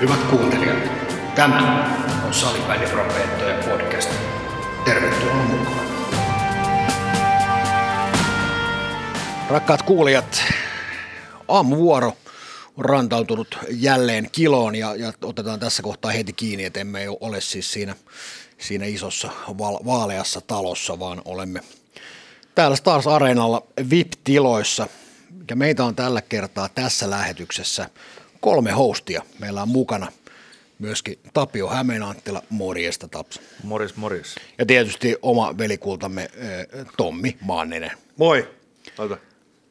Hyvät kuuntelijat, tämä on Salibändiprofeettojen podcast. Tervetuloa mukaan. Rakkaat kuulijat, aamuvuoro on rantautunut jälleen kiloon ja, ja otetaan tässä kohtaa heti kiinni, että emme ole siis siinä, siinä isossa vaaleassa talossa, vaan olemme täällä Stars Areenalla VIP-tiloissa. Ja meitä on tällä kertaa tässä lähetyksessä kolme hostia. Meillä on mukana myöskin Tapio Hämeenanttila, morjesta Taps. Morjes, morjes. Ja tietysti oma velikultamme eh, Tommi Manninen. Moi. Ota.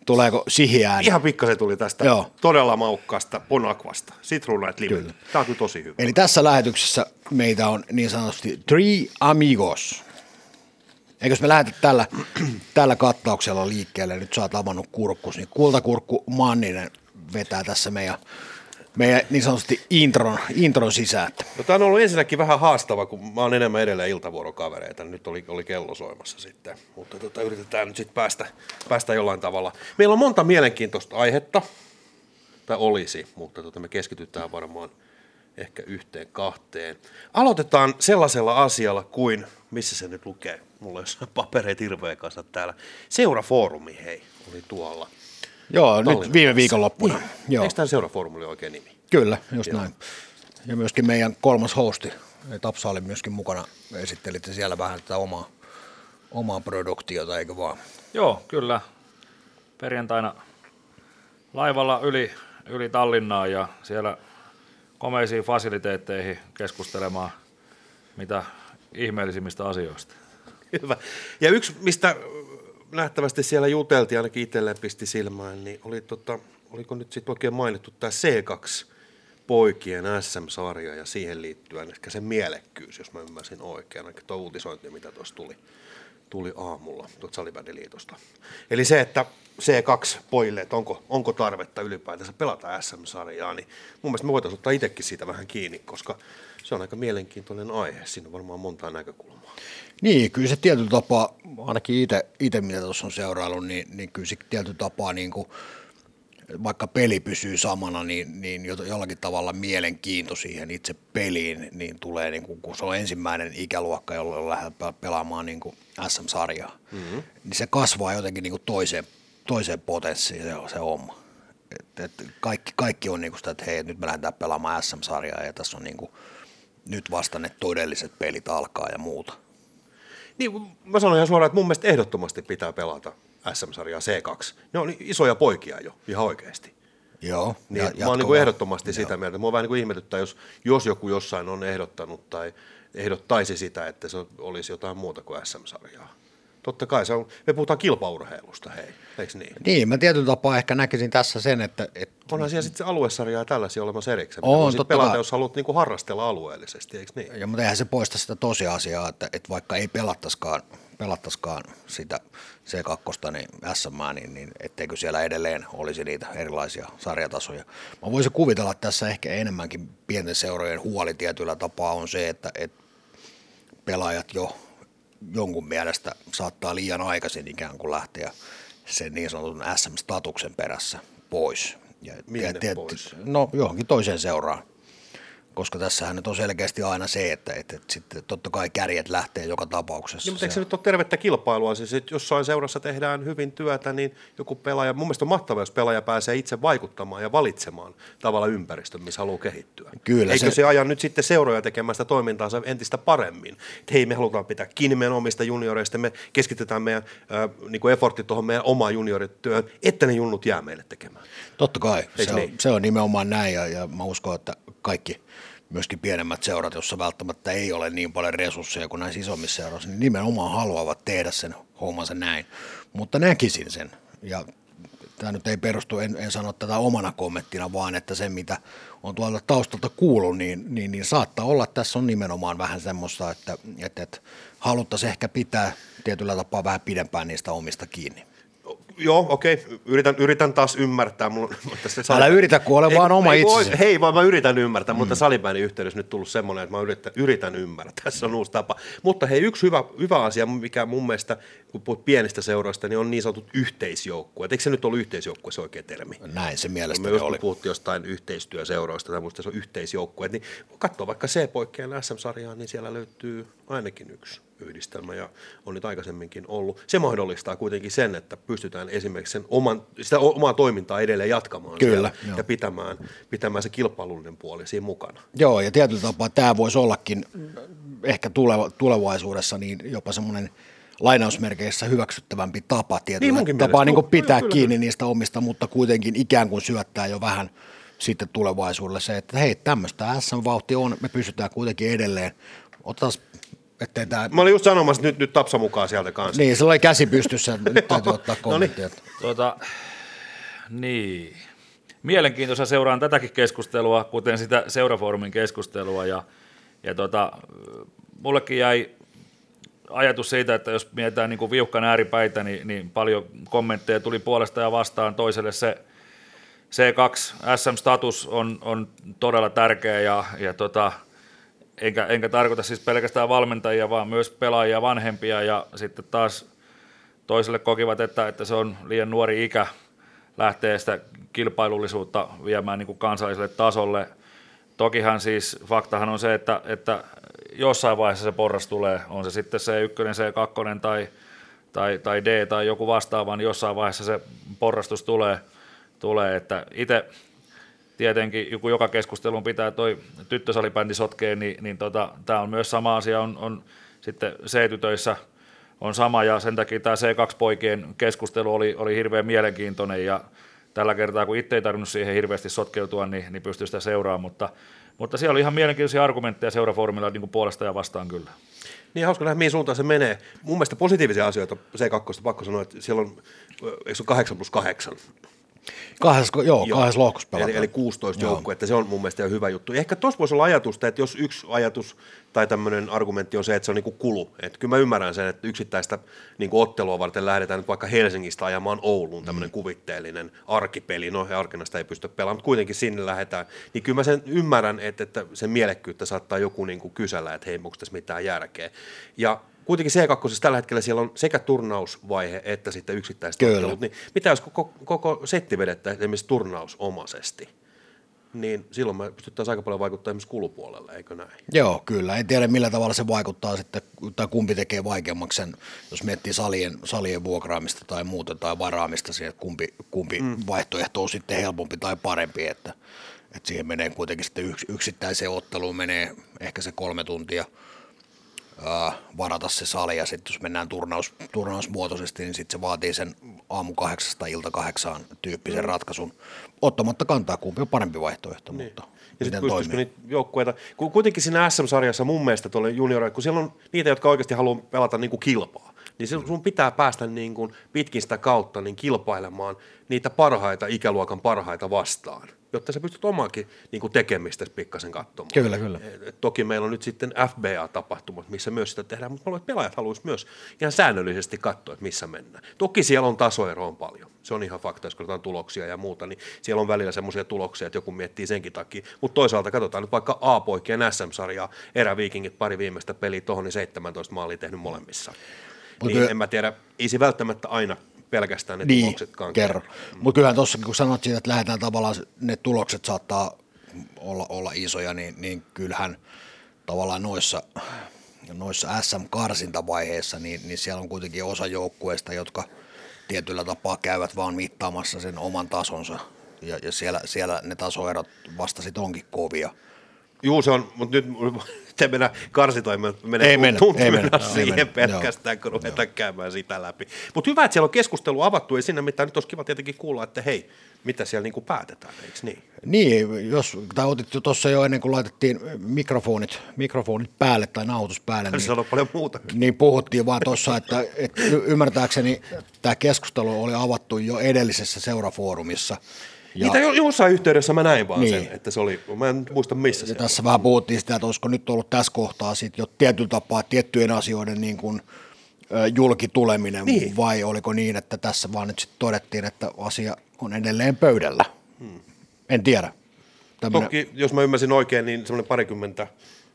Tuleeko sihiään? Ihan pikkasen tuli tästä Joo. todella maukkaasta Ponakvasta. Limit. Kyllä. Tämä on kyllä tosi hyvä. Eli tässä lähetyksessä meitä on niin sanotusti Three Amigos. Eikös me lähdetä tällä, tällä kattauksella liikkeelle, nyt sä oot avannut kurkkus, niin kultakurkku Manninen vetää tässä meidän, meidän niin sanotusti intron, intron sisään. No, tämä on ollut ensinnäkin vähän haastava, kun mä oon enemmän edelleen iltavuorokavereita. Nyt oli, oli kello soimassa sitten. Mutta tota, yritetään nyt sitten päästä, päästä jollain tavalla. Meillä on monta mielenkiintoista aihetta, tai olisi, mutta tota, me keskitytään varmaan ehkä yhteen kahteen. Aloitetaan sellaisella asialla kuin, missä se nyt lukee, mulla on jossain papereita hirveän kanssa täällä. Seurafoorumi, hei, oli tuolla. Joo, nyt viime viikonloppuna. Niin. Joo, Eikö tämä seurafoorumi ole oikein nimi? kyllä, just näin. Ja myöskin meidän kolmas hosti, Tapsa oli myöskin mukana, esittelitte siellä vähän tätä omaa, omaa produktiota, eikö vaan? Joo, kyllä. Perjantaina laivalla yli, yli Tallinnaa ja siellä komeisiin fasiliteetteihin keskustelemaan mitä ihmeellisimmistä asioista. Hyvä. Ja yksi, mistä nähtävästi siellä juteltiin, ainakin itselleen pisti silmään, niin oli tota, oliko nyt sitten oikein mainittu tämä C2 poikien SM-sarja ja siihen liittyen ehkä se mielekkyys, jos mä ymmärsin oikein, ainakin tuo uutisointi, mitä tuossa tuli, tuli aamulla tuolta Salibändiliitosta. Eli se, että C2 pojille, että onko, onko tarvetta ylipäätänsä pelata SM-sarjaa, niin mun mielestä me voitaisiin ottaa itsekin siitä vähän kiinni, koska se on aika mielenkiintoinen aihe. Siinä on varmaan montaa näkökulmaa. Niin, kyllä se tietyllä tapaa, ainakin itse mitä tuossa on seuraillut, niin, niin kyllä se tietyllä tapaa, niin kuin, vaikka peli pysyy samana, niin, niin jo- jollakin tavalla mielenkiinto siihen itse peliin, niin tulee, niin kuin, kun se on ensimmäinen ikäluokka, jolloin lähdetään pelaamaan niin SM-sarjaa, mm-hmm. niin se kasvaa jotenkin niin toiseen, toiseen potenssiin se, se homma. Et, et kaikki, kaikki on niin kuin sitä, että hei, nyt me lähdetään pelaamaan SM-sarjaa ja tässä on niin kuin, nyt vasta ne todelliset pelit alkaa ja muuta. Niin, mä sanoin ihan suoraan, että mun mielestä ehdottomasti pitää pelata SM-sarjaa C2. Ne on isoja poikia jo, ihan oikeasti. Joo. Niin, ja- mä oon niin kuin ehdottomasti sitä mieltä. Mua vähän niin kuin ihmetyttää, jos, jos joku jossain on ehdottanut tai ehdottaisi sitä, että se olisi jotain muuta kuin SM-sarjaa. Totta kai se on, me puhutaan kilpaurheilusta, hei, eikö niin? Niin, mä tietyllä tapaa ehkä näkisin tässä sen, että, että Onhan siellä sitten se aluesarja ja tällaisia olemassa erikseen. On, totta pelata, kai. jos haluat niin kuin harrastella alueellisesti, eikö niin? ja mutta eihän se poista sitä tosiasiaa, että, että vaikka ei pelattaisikaan, pelattaisikaan sitä C2, niin SM, niin, niin etteikö siellä edelleen olisi niitä erilaisia sarjatasoja. Mä voisin kuvitella että tässä ehkä enemmänkin pienten seurojen huoli tietyllä tapaa on se, että, että pelaajat jo jonkun mielestä saattaa liian aikaisin ikään kuin lähteä sen niin sanotun SM-statuksen perässä pois. Ja Minne tiet- pois? No johonkin toiseen seuraan. Koska tässähän nyt on selkeästi aina se, että, että, että sitten totta kai kärjet lähtee joka tapauksessa. Niin, mutta eikö se Se- nyt ole tervettä kilpailua? Siis, että jossain seurassa tehdään hyvin työtä, niin joku pelaaja, mun mielestä on mahtavaa, jos pelaaja pääsee itse vaikuttamaan ja valitsemaan tavalla ympäristön, missä haluaa kehittyä. Kyllä, Eikö se- se, se aja nyt sitten seuroja tekemään sitä toimintaansa entistä paremmin? Että hei, me halutaan pitää kiinni meidän omista junioreista, me keskitetään meidän äh, niin kuin effortti tuohon meidän omaan juniorityöhön, että ne junnut jää meille tekemään. Totta kai, se Eikö on, niin? se on nimenomaan näin ja, ja mä uskon, että kaikki myöskin pienemmät seurat, jossa välttämättä ei ole niin paljon resursseja kuin näissä isommissa seuroissa, niin nimenomaan haluavat tehdä sen hommansa näin. Mutta näkisin sen ja tämä nyt ei perustu, en, en sano tätä omana kommenttina, vaan että se mitä on tuolta taustalta kuullut, niin, niin, niin saattaa olla, että tässä on nimenomaan vähän semmoista, että, että, että haluttaisiin ehkä pitää tietyllä tapaa vähän pidempään niistä omista kiinni. Joo, okei, yritän, yritän taas ymmärtää. Mulla, mutta se Älä yritä, kun ole Ei, vaan oma ei, kun itsesi. oike- Hei, vaan mä yritän ymmärtää, mm. mutta salipäinen yhteydessä nyt tullut semmoinen, että mä yritän, yritän ymmärtää. Se on uusi tapa. Mutta hei, yksi hyvä, hyvä asia, mikä mun mielestä, kun puhut pienistä seuroista, niin on niin sanotut yhteisjoukkueet. Eikö se nyt ollut yhteisjoukkue se oikea termi? Näin se Me mielestäni joskus oli. puhuttiin jostain yhteistyöseuroista tai muista se on yhteisjoukkueet, niin kun katsoo vaikka C-poikkeen SM-sarjaa, niin siellä löytyy ainakin yksi yhdistelmä ja on nyt aikaisemminkin ollut. Se mahdollistaa kuitenkin sen, että pystytään esimerkiksi sen oman, sitä omaa toimintaa edelleen jatkamaan Kyllä, ja pitämään, pitämään se kilpailullinen puoli siinä mukana. Joo, ja tietyllä tapaa tämä voisi ollakin ehkä tuleva, tulevaisuudessa niin jopa semmoinen lainausmerkeissä hyväksyttävämpi tapa tietyllä Niin tapaa mielestä. niin Kyllä, pitää kyllä, kiinni niistä omista, mutta kuitenkin ikään kuin syöttää jo vähän sitten tulevaisuudelle se, että hei, tämmöistä SM-vauhti on, me pysytään kuitenkin edelleen. Otetaan, ettei tämä... Mä olin just sanomassa, että nyt, nyt Tapsa mukaan sieltä kanssa. Niin, sillä oli käsi pystyssä, nyt täytyy ottaa No kommentti. niin. että- Tuota, niin. Mielenkiintoista seuraan tätäkin keskustelua, kuten sitä seurafoorumin keskustelua. Ja, ja tota, mullekin jäi ajatus siitä, että jos mietitään niin kuin viuhkan ääripäitä, niin, niin paljon kommentteja tuli puolesta ja vastaan. Toiselle se C2 SM-status on, on todella tärkeä ja, ja tota, enkä, enkä tarkoita siis pelkästään valmentajia, vaan myös pelaajia, vanhempia ja sitten taas toiselle kokivat, että, että se on liian nuori ikä lähteä sitä kilpailullisuutta viemään niin kuin kansalliselle tasolle. Tokihan siis faktahan on se, että, että jossain vaiheessa se porras tulee, on se sitten se ykkönen, se kakkonen tai, tai, tai D tai joku vastaava, niin jossain vaiheessa se porrastus tulee, tulee että itse tietenkin joku joka keskusteluun pitää toi tyttösalibändi sotkea, niin, niin tota, tämä on myös sama asia, on, on sitten C-tytöissä on sama ja sen takia tämä C2-poikien keskustelu oli, oli hirveän mielenkiintoinen ja tällä kertaa kun itse ei tarvinnut siihen hirveästi sotkeutua, niin, niin pystyi sitä seuraamaan, mutta, mutta siellä oli ihan mielenkiintoisia argumentteja seurafoorumilla niin kuin puolesta ja vastaan kyllä. Niin hauska nähdä, mihin suuntaan se menee. Mun mielestä positiivisia asioita C2, pakko sanoa, että siellä on, eikö se ole 8 plus 8? Kahdessa, joo, Joo. kahdessa lohkossa Eli, pelataan. eli 16 Joo. joukkoa, että se on mun mielestä ihan hyvä juttu. Ehkä tuossa voisi olla ajatusta, että jos yksi ajatus tai tämmöinen argumentti on se, että se on niinku kulu. Että kyllä mä ymmärrän sen, että yksittäistä niinku ottelua varten lähdetään nyt vaikka Helsingistä ajamaan Ouluun tämmöinen kuvitteellinen arkipeli. No, arkenasta ei pysty pelaamaan, mutta kuitenkin sinne lähdetään. Niin kyllä mä sen ymmärrän, että, että sen mielekkyyttä saattaa joku niinku kysellä, että hei, onko tässä mitään järkeä. Ja kuitenkin C2 tällä hetkellä siellä on sekä turnausvaihe että sitten yksittäiset Kyllä. ottelut. Niin mitä jos koko, koko setti vedettäisiin esimerkiksi turnausomaisesti? Niin silloin me pystyttäisiin aika paljon vaikuttaa esimerkiksi kulupuolelle, eikö näin? Joo, kyllä. En tiedä millä tavalla se vaikuttaa sitten, tai kumpi tekee vaikeammaksi sen, jos miettii salien, salien vuokraamista tai muuta tai varaamista siihen, että kumpi, kumpi mm. vaihtoehto on sitten helpompi tai parempi, että, että siihen menee kuitenkin sitten yks, yksittäiseen otteluun menee ehkä se kolme tuntia ää, varata se sali ja sitten jos mennään turnaus, turnausmuotoisesti, niin sitten se vaatii sen aamu kahdeksasta ilta kahdeksaan tyyppisen mm. ratkaisun, ottamatta kantaa kumpi on parempi vaihtoehto, niin. mutta Ja sitten miten pystyisikö toimii. niitä joukkueita, kun kuitenkin siinä SM-sarjassa mun mielestä tuolle junioreille, kun siellä on niitä, jotka oikeasti haluaa pelata niin kuin kilpaa, niin sun sun pitää päästä niin kuin pitkin sitä kautta niin kilpailemaan niitä parhaita, ikäluokan parhaita vastaan, jotta sä pystyt omaakin niin kuin tekemistä pikkasen katsomaan. Kyllä, kyllä. Et Toki meillä on nyt sitten FBA-tapahtumat, missä myös sitä tehdään, mutta että pelaajat haluaisivat myös ihan säännöllisesti katsoa, että missä mennään. Toki siellä on tasoero on paljon. Se on ihan fakta, jos katsotaan tuloksia ja muuta, niin siellä on välillä semmoisia tuloksia, että joku miettii senkin takia. Mutta toisaalta katsotaan nyt vaikka A-poikien SM-sarjaa, eräviikingit pari viimeistä peliä tuohon, niin 17 maalia tehnyt molemmissa. Mut niin en mä tiedä, ei se välttämättä aina pelkästään ne niin, tuloksetkaan. kerro. Mutta kyllähän tuossa, kun sanot siitä, että lähdetään tavallaan, ne tulokset saattaa olla, olla isoja, niin, niin kyllähän tavallaan noissa, noissa SM-karsintavaiheissa, niin, niin siellä on kuitenkin osa joukkueista, jotka tietyllä tapaa käyvät vaan mittaamassa sen oman tasonsa. Ja, ja siellä, siellä ne tasoerot vasta sit onkin kovia. Juu, se on, mutta nyt te mennä karsitoimaan, menee Ei mennä, tunti ei mennä mennä, ei siihen mennä, pelkästään, kun ruvetaan käymään sitä läpi. Mutta hyvä, että siellä on keskustelu avattu, ja sinne mitään nyt olisi kiva tietenkin kuulla, että hei, mitä siellä niinku päätetään, eikö niin? Niin, jos, tai otit jo tuossa jo ennen kuin laitettiin mikrofonit, mikrofonit päälle tai nauhoitus päälle, Niin. niin, Sano paljon muuta. niin puhuttiin vaan tuossa, että, että ymmärtääkseni tämä keskustelu oli avattu jo edellisessä seurafoorumissa. Ja, Niitä jo, jossain yhteydessä mä näin vaan Niin. sen, että se oli, mä en muista missä se ja tässä vähän puhuttiin sitä, että olisiko nyt ollut tässä kohtaa sit jo tietyllä tapaa tiettyjen asioiden niin kuin julkituleminen, Niin. vai oliko niin, että tässä vaan nyt sitten todettiin, että asia on edelleen pöydällä? Hmm. En tiedä. Tämmönen, Toki, jos mä ymmärsin oikein, niin semmoinen parikymmentä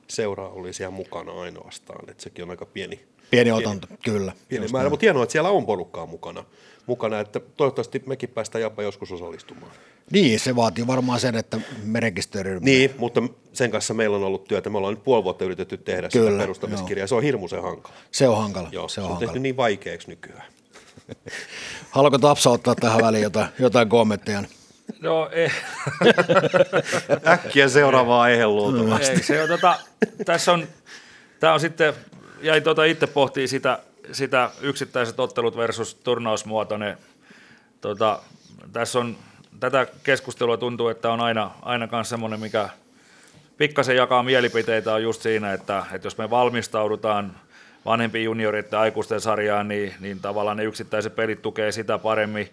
seuraa oli siellä mukana ainoastaan, että sekin on aika pieni, pieni otanto, kyllä. pieni määrä, mutta hienoa, että siellä on porukkaa mukana, mukana, että toivottavasti mekin päästään jopa joskus osallistumaan. Niin, se vaatii varmaan sen, että me rekisteröidymme. Niin, mutta sen kanssa meillä on ollut työtä. Me ollaan nyt puoli vuotta yritetty tehdä Kyllä, sitä perustamiskirjaa. Se on hirmuisen hankala. Se on hankala. Joo, se on, se on hankala. tehty niin vaikeaksi nykyään. Haluatko Tapsa ottaa tähän väliin jotain, jotain kommentteja? No ei, Äkkiä seuraava aihe luultavasti. ei se on tota, tässä on, tämä on sitten, jäi tota itse pohtii sitä, sitä yksittäiset ottelut versus turnausmuotoinen. Tota, tässä on, tätä keskustelua tuntuu, että on aina, aina myös semmoinen, mikä pikkasen jakaa mielipiteitä on just siinä, että, että jos me valmistaudutaan vanhempien junioreiden aikuisten sarjaan, niin, niin tavallaan ne yksittäiset pelit tukee sitä paremmin.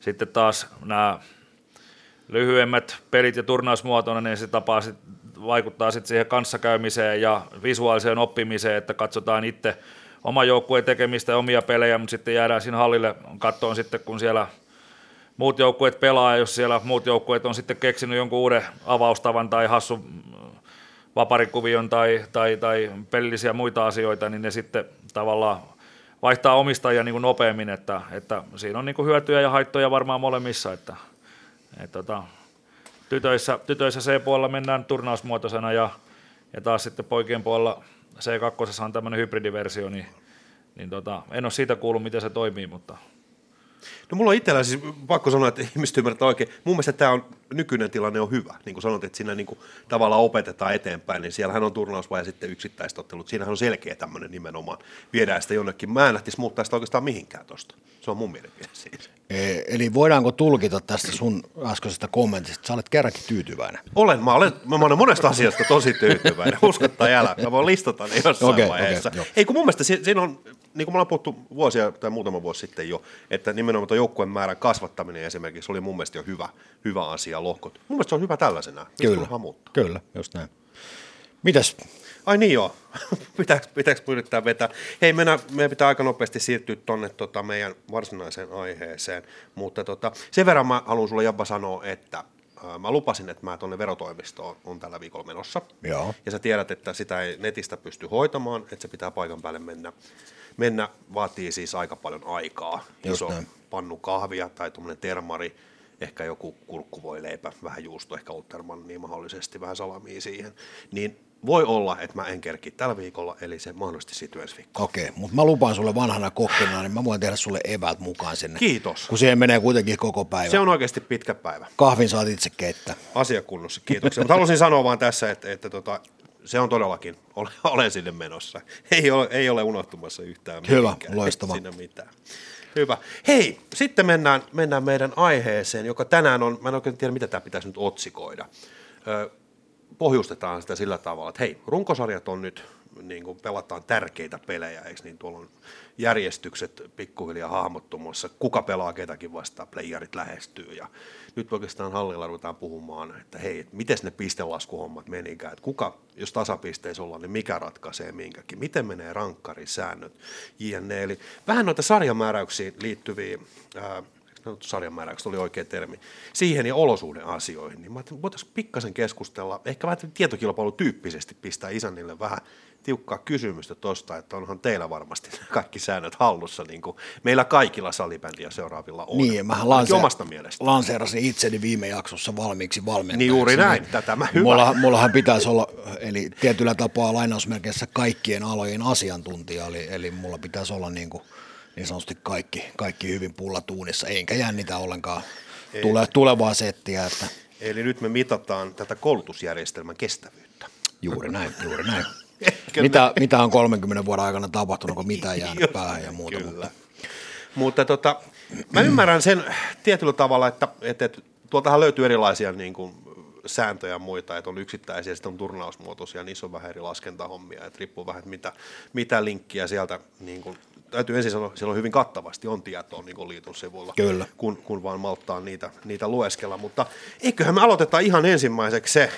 Sitten taas nämä lyhyemmät pelit ja turnausmuotoinen, niin se tapaa sit, vaikuttaa sitten siihen kanssakäymiseen ja visuaaliseen oppimiseen, että katsotaan itse oma joukkueen tekemistä ja omia pelejä, mutta sitten jäädään siinä hallille kattoon sitten, kun siellä muut joukkueet pelaa, ja jos siellä muut joukkueet on sitten keksinyt jonkun uuden avaustavan tai hassun vaparikuvion tai, tai, tai pelillisiä muita asioita, niin ne sitten tavallaan vaihtaa omistajia niin kuin nopeammin, että, että siinä on niin kuin hyötyjä ja haittoja varmaan molemmissa, että, että tota, tytöissä, tytöissä C-puolella mennään turnausmuotoisena ja, ja taas sitten poikien puolella C2 on tämmöinen hybridiversio, niin, niin tota, en ole siitä kuullut, miten se toimii, mutta No mulla on itsellä siis pakko sanoa, että ihmiset ymmärtää oikein. Mun mielestä tämä on, nykyinen tilanne on hyvä. Niin kuin sanot, että siinä niin kuin tavallaan opetetaan eteenpäin, niin siellähän on turnausvaihe ja sitten yksittäistottelut. Siinähän on selkeä tämmöinen nimenomaan. Viedään sitä jonnekin. Mä en lähtisi muuttaa sitä oikeastaan mihinkään tosta. Se on mun mielipide siis. E- Eli voidaanko tulkita tästä sun äskeisestä kommentista, että sä olet kerrankin tyytyväinen? Olen, mä olen, mä olen monesta asiasta tosi tyytyväinen, usko tai älä. Mä voin listata ne jossain Okei, vaiheessa. okei, joo. Ei kun mun mielestä si- siinä on, niin kuin me ollaan puhuttu vuosia tai muutama vuosi sitten jo, että nimenomaan tuo joukkueen määrän kasvattaminen esimerkiksi oli mun mielestä jo hyvä, hyvä asia lohkot. Mun mielestä se on hyvä tällaisena. Kyllä, kyllä, just näin. Mitäs? Ai niin joo, pitääkö, pitääkö yrittää vetää? Hei, meidän, meidän pitää aika nopeasti siirtyä tuonne tota, meidän varsinaiseen aiheeseen, mutta tota, sen verran mä haluan sulle Jabba sanoa, että ää, mä lupasin, että mä tuonne verotoimistoon on tällä viikolla menossa. Joo. Ja sä tiedät, että sitä ei netistä pysty hoitamaan, että se pitää paikan päälle mennä. Mennä vaatii siis aika paljon aikaa. Just Iso näin. Pannu kahvia tai tuommoinen termari, ehkä joku kurkkuvoileipä, vähän juusto, ehkä niin mahdollisesti vähän salamia siihen. Niin voi olla, että mä en kerki tällä viikolla, eli se mahdollisesti siitä ensi viikolla. Okei, mutta mä lupaan sulle vanhana kokkina, niin mä voin tehdä sulle eväät mukaan sinne. Kiitos. Kun siihen menee kuitenkin koko päivä. Se on oikeasti pitkä päivä. Kahvin saat itse keittää. Asiakunnossa, kiitoksia. Mutta halusin sanoa vaan tässä, että, että tota, se on todellakin, olen, olen sinne menossa. Ei ole, ei ole unohtumassa yhtään Hyvä, mihinkään. loistavaa. Ei siinä mitään. Hyvä. Hei, sitten mennään, mennään meidän aiheeseen, joka tänään on, mä en oikein tiedä, mitä tämä pitäisi nyt otsikoida. Pohjustetaan sitä sillä tavalla, että hei, runkosarjat on nyt, niin kuin pelataan tärkeitä pelejä, eikö niin, tuolla on järjestykset pikkuhiljaa hahmottumassa, kuka pelaa ketäkin vastaan, playerit lähestyy ja nyt oikeastaan hallilla ruvetaan puhumaan, että hei, et miten ne pistelaskuhommat menikään, että kuka, jos tasapisteissä ollaan, niin mikä ratkaisee minkäkin, miten menee rankkarisäännöt, jne. Eli vähän noita sarjamääräyksiin liittyviä ää, no, sarjamääräykset oli oikea termi, siihen ja olosuhdeasioihin, niin mä ajattelin, voitaisiin pikkasen keskustella, ehkä vähän tietokilpailutyyppisesti pistää isännille vähän tiukkaa kysymystä tuosta, että onhan teillä varmasti kaikki säännöt hallussa, niin kuin meillä kaikilla salibändiä seuraavilla on. Niin, mä Ainakin omasta mielestä. lanseerasin itseni viime jaksossa valmiiksi valmentajaksi. Niin juuri näin, tätä mä hyvä. Mulla, mullahan pitäisi olla, eli tietyllä tapaa lainausmerkeissä kaikkien alojen asiantuntija, eli, eli mulla pitäisi olla niin, kuin, niin sanotusti kaikki, kaikki hyvin pullatuunissa, enkä jännitä ollenkaan tule, tulevaa settiä, että Eli nyt me mitataan tätä koulutusjärjestelmän kestävyyttä. juuri näin, juuri näin. Mitä, mitä on 30 vuoden aikana tapahtunut, onko mitä jäänyt Just päähän ja muuta. Kyllä. Mutta, Mutta tota, mä ymmärrän sen tietyllä tavalla, että, että, että tuoltahan löytyy erilaisia niin kuin, sääntöjä ja muita, että on yksittäisiä, sitten on turnausmuotoisia, niissä on vähän eri laskentahommia, että riippuu vähän, että mitä, mitä linkkiä sieltä, niin kuin, täytyy ensin sanoa, siellä on hyvin kattavasti on tietoa niin kuin liiton sivuilla, Kyllä. kun, kun vaan malttaa niitä, niitä lueskella, mutta eiköhän me aloitetaan ihan ensimmäiseksi se,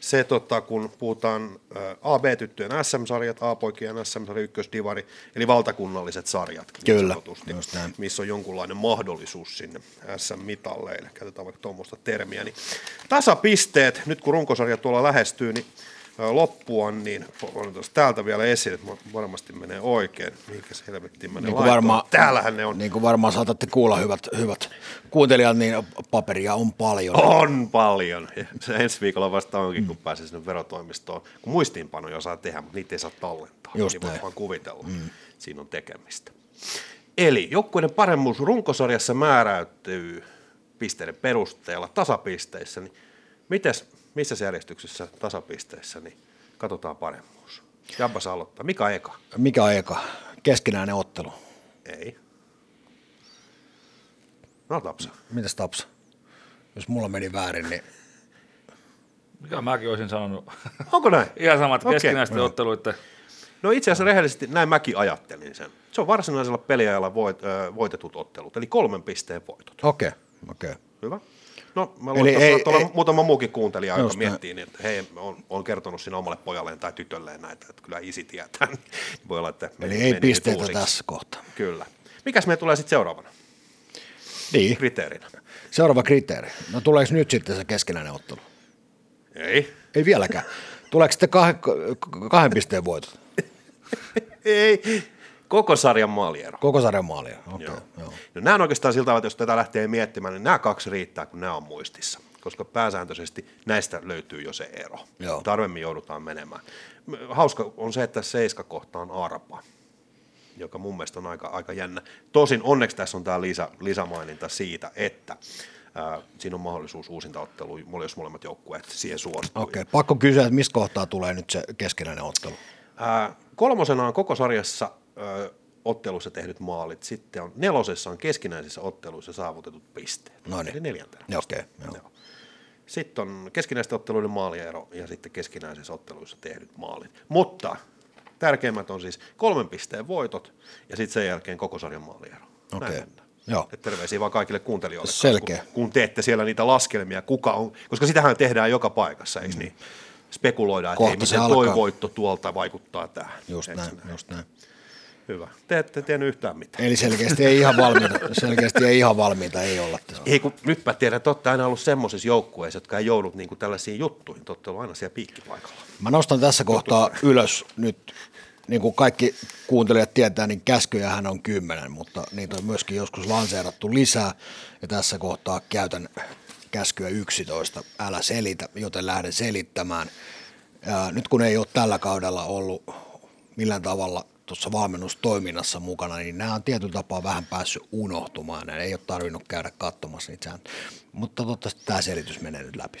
se tota, kun puhutaan AB-tyttöjen SM-sarjat, A-poikien SM-sarja, ykkösdivari, eli valtakunnalliset sarjat, niin Kyllä, sanotusti, missä on jonkunlainen mahdollisuus sinne SM-mitalleille, käytetään vaikka tuommoista termiä, niin tasapisteet, nyt kun runkosarja tuolla lähestyy, niin ä, loppua, niin on tuossa täältä vielä esiin, että varmasti menee oikein, mihinkä se helvettiin menee Niin varmaan, Täällähän ne on. niin kuin varmaan saatatte kuulla hyvät, hyvät kuuntelijat, niin paperia on paljon. On paljon. Ja se ensi viikolla vasta onkin, kun pääsee sinne verotoimistoon. Kun muistiinpanoja saa tehdä, mutta niitä ei saa tallentaa. Just niin voi vaan kuvitella. Mm. Siinä on tekemistä. Eli joukkueiden paremmuus runkosarjassa määräytyy pisteiden perusteella tasapisteissä. Niin mites, missä järjestyksessä tasapisteissä niin katsotaan paremmuus? Jabba saa aloittaa. Mikä eka? Mikä eka? Keskinäinen ottelu. Ei. No Tapsa. Mitäs Tapsa? Jos mulla meni väärin, niin Mikä mäkin olisin sanonut. Onko näin? Ihan samat Okei. keskinäisten otteluiden. No itse asiassa rehellisesti näin mäkin ajattelin sen. Se on varsinaisella peliajalla voit, ö, voitetut ottelut, eli kolmen pisteen voitot. okei, okay, okei. Okay. Hyvä. No mä Eli luulen, että ei- ei- muutama muukin kuuntelija, joka miettii, niin, että hei, on, on kertonut sinne omalle pojalleen tai tytölleen näitä, että kyllä isi tietää. niin Voi olla, että Eli meni- ei pisteitä uusiksi. tässä kohtaa. Kyllä. Mikäs meillä tulee sitten seuraavana Niin, kriteerinä? seuraava kriteeri. No tuleeko nyt sitten se keskinäinen ottelu? Ei. Ei vieläkään. Tuleeko sitten kahden, kahden pisteen voitot? Ei. Koko sarjan maaliero. Koko sarjan maalia. Okei, Joo. okay, joo. No nämä on oikeastaan siltä, että jos tätä lähtee miettimään, niin nämä kaksi riittää, kun nämä on muistissa. Koska pääsääntöisesti näistä löytyy jo se ero. Joo. Tarvemmin joudutaan menemään. Hauska on se, että seiska kohta on arpa, joka mun mielestä on aika, aika jännä. Tosin onneksi tässä on tämä lisä, lisämaininta siitä, että ää, siinä on mahdollisuus uusintaotteluun, jos molemmat joukkueet siihen suostuu. Okei, okay. pakko kysyä, että missä kohtaa tulee nyt se keskinäinen ottelu? Ää, kolmosena on koko sarjassa ottelussa tehdyt maalit, sitten on nelosessa on keskinäisissä otteluissa saavutetut pisteet. No niin. Eli neljäntenä. Okei, joo. Joo. Sitten on keskinäisten otteluiden maaliero ja sitten keskinäisissä otteluissa tehdyt maalit. Mutta tärkeimmät on siis kolmen pisteen voitot ja sitten sen jälkeen koko sarjan maaliero. Näin Okei. mennään. Joo. Et terveisiä vaan kaikille kuuntelijoille. Selkeä. Kun, kun teette siellä niitä laskelmia, kuka on, koska sitähän tehdään joka paikassa, eikö niin? Spekuloidaan, että Mm. Hei, se miten toi voitto tuolta vaikuttaa tähän. Just Eikö näin, just näin. Hyvä. Te ette tiennyt yhtään mitään. Eli selkeästi ei ihan valmiita, selkeästi ei ihan valmiita ei olla tässä. Ei kun nyt mä tiedän, että olette aina ollut semmoisissa joukkueissa, jotka ei joudu niinku tällaisiin juttuihin. Te olette aina siellä piikkipaikalla. Mä nostan tässä kohtaa ylös nyt, niin kuin kaikki kuuntelijat tietää, niin käskyjähän on kymmenen, mutta niitä on myöskin joskus lanseerattu lisää, ja tässä kohtaa käytän käskyä 11, älä selitä, joten lähden selittämään. Ja nyt kun ei ole tällä kaudella ollut millään tavalla tuossa valmennustoiminnassa mukana, niin nämä on tietyllä tapaa vähän päässyt unohtumaan, ja ei ole tarvinnut käydä katsomassa niitä sääntöjä. Mutta toivottavasti tämä selitys menee nyt läpi.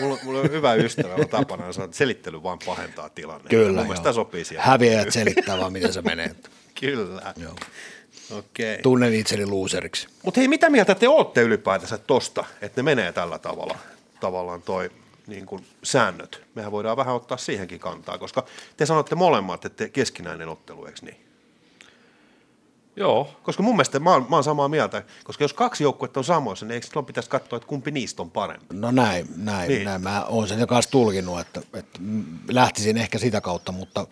Mulla, mulla on hyvä ystävä, joka tapana sanoa, että selittely vaan pahentaa tilannetta. Kyllä, Mun joo. tämä sopii siihen. Häviäjät selittää vaan, miten se menee. Kyllä. Joo. Okei. Okay. Tunnen itseni loseriksi. Mutta hei, mitä mieltä te olette ylipäätänsä tosta, että ne menee tällä tavalla, tavallaan toi niin kuin säännöt? Mehän voidaan vähän ottaa siihenkin kantaa, koska te sanotte molemmat, että keskinäinen ottelu, eikö niin? Joo, Koska mun mielestä mä oon, mä oon samaa mieltä, koska jos kaksi joukkuetta on samoissa, niin eikö silloin pitäisi katsoa, että kumpi niistä on parempi? No näin, näin, Niin. näin. Mä oon sen jo kanssa tulkinnut, että, että lähtisin ehkä sitä kautta, mutta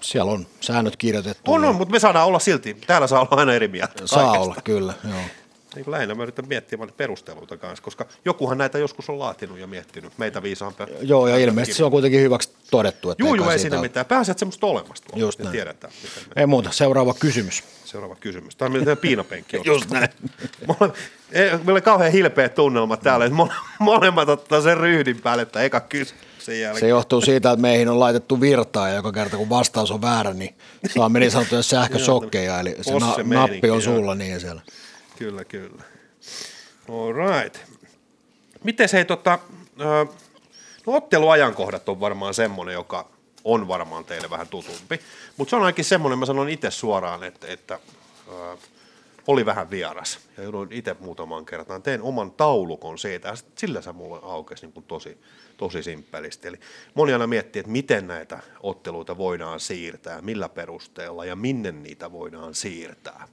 siellä on säännöt kirjoitettu. On, ja on, mutta me saadaan olla silti, täällä saa olla aina eri mieltä. Saa kaikesta. olla, kyllä. Joo. Niin kuin lähinnä mä yritän miettiä perusteluita kanssa, koska jokuhan näitä joskus on laatinut ja miettinyt, meitä viisaampia. Joo, ja ilmeisesti se on kuitenkin hyväksi todettu. Että Juu, juu, kai ei siinä ole- mitään. Pääset semmoista olemassa tuolla. Just näin. tiedetään, miten me. Ei muuta, seuraava kysymys. Seuraava kysymys. Tämä on meidän piinapenkki. on. Just näin. Mole- ei, Meillä on kauhean hilpeä tunnelma täällä, että mole- molemmat ottaa sen ryhdin päälle, että eka kysymys sen jälkeen. Se johtuu siitä, että meihin on laitettu virtaa ja joka kerta kun vastaus on väärä, niin saamme niin sanottuja sähkösokkeja, eli se na- nappi on joo. sulla niin siellä. Kyllä, kyllä. All right. Miten se, tota, no otteluajankohdat on varmaan semmoinen, joka on varmaan teille vähän tutumpi, mutta se on ainakin semmoinen, mä sanon itse suoraan, että, että oli vähän vieras. Ja jouduin itse muutaman kertaan. Tein oman taulukon siitä ja sillä se mulle aukesi niin kuin tosi, tosi simppelisti. Eli moni aina miettii, että miten näitä otteluita voidaan siirtää, millä perusteella ja minne niitä voidaan siirtää.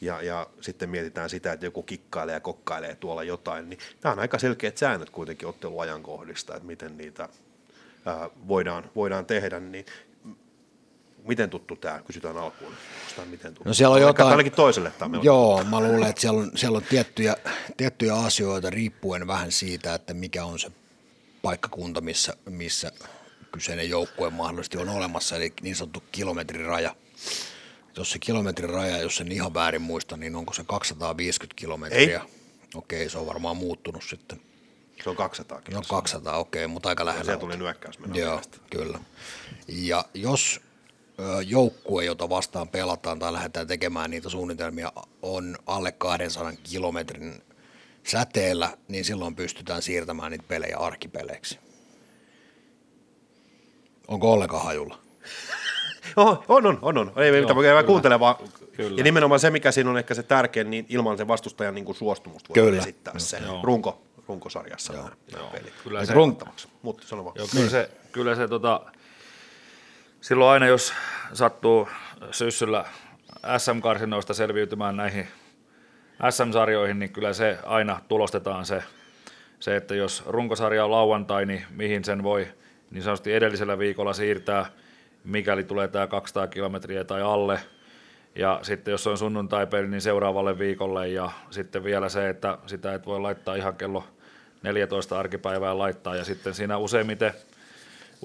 Ja, ja sitten mietitään sitä, että joku kikkailee ja kokkailee tuolla jotain, niin nämä on aika selkeät säännöt kuitenkin otteluajankohdista, että miten niitä voidaan, voidaan tehdä, niin miten tuttu tämä, kysytään alkuun. Onko miten tuttu? No siellä on jotain, ainakin toiselle tämä. Joo, mä luulen, että siellä on, siellä on tiettyjä, tiettyjä asioita riippuen vähän siitä, että mikä on se paikkakunta, missä, missä kyseinen joukkue mahdollisesti on olemassa, eli niin sanottu kilometriraja. Jos se kilometriraja, jos en ihan väärin muista, niin onko se 250 kilometriä? Ei. Okei, se on varmaan muuttunut sitten. Se on 200 No 200, okei, mutta aika lähellä. Se tuli nyökkäys Joo, mielestä. kyllä. Ja jos joukkue, jota vastaan pelataan tai lähdetään tekemään niitä suunnitelmia, on alle 200 kilometrin säteellä, niin silloin pystytään siirtämään niitä pelejä arkipeleiksi. Onko ollenkaan hajulla? Oh, on, on, on, on. Ei mitään, mä kuuntelen vaan. Kyllä. Ja nimenomaan se, mikä siinä on ehkä se tärkein, niin ilman sen vastustajan niin kuin suostumusta voidaan Kyllä. esittää se Joo. runko, runkosarjassa nämä, nämä pelit. Kyllä se- runttavaksi. Mutta sano vaan. Joo, kyllä se, kyllä se tota, silloin aina jos sattuu syssyllä SM-karsinoista selviytymään näihin SM-sarjoihin, niin kyllä se aina tulostetaan se, se, että jos runkosarja on lauantai, niin mihin sen voi niin sanotusti edellisellä viikolla siirtää, mikäli tulee tämä 200 kilometriä tai alle. Ja sitten jos on sunnuntaipeli, niin seuraavalle viikolle. Ja sitten vielä se, että sitä et voi laittaa ihan kello 14 arkipäivää laittaa. Ja sitten siinä useimmiten,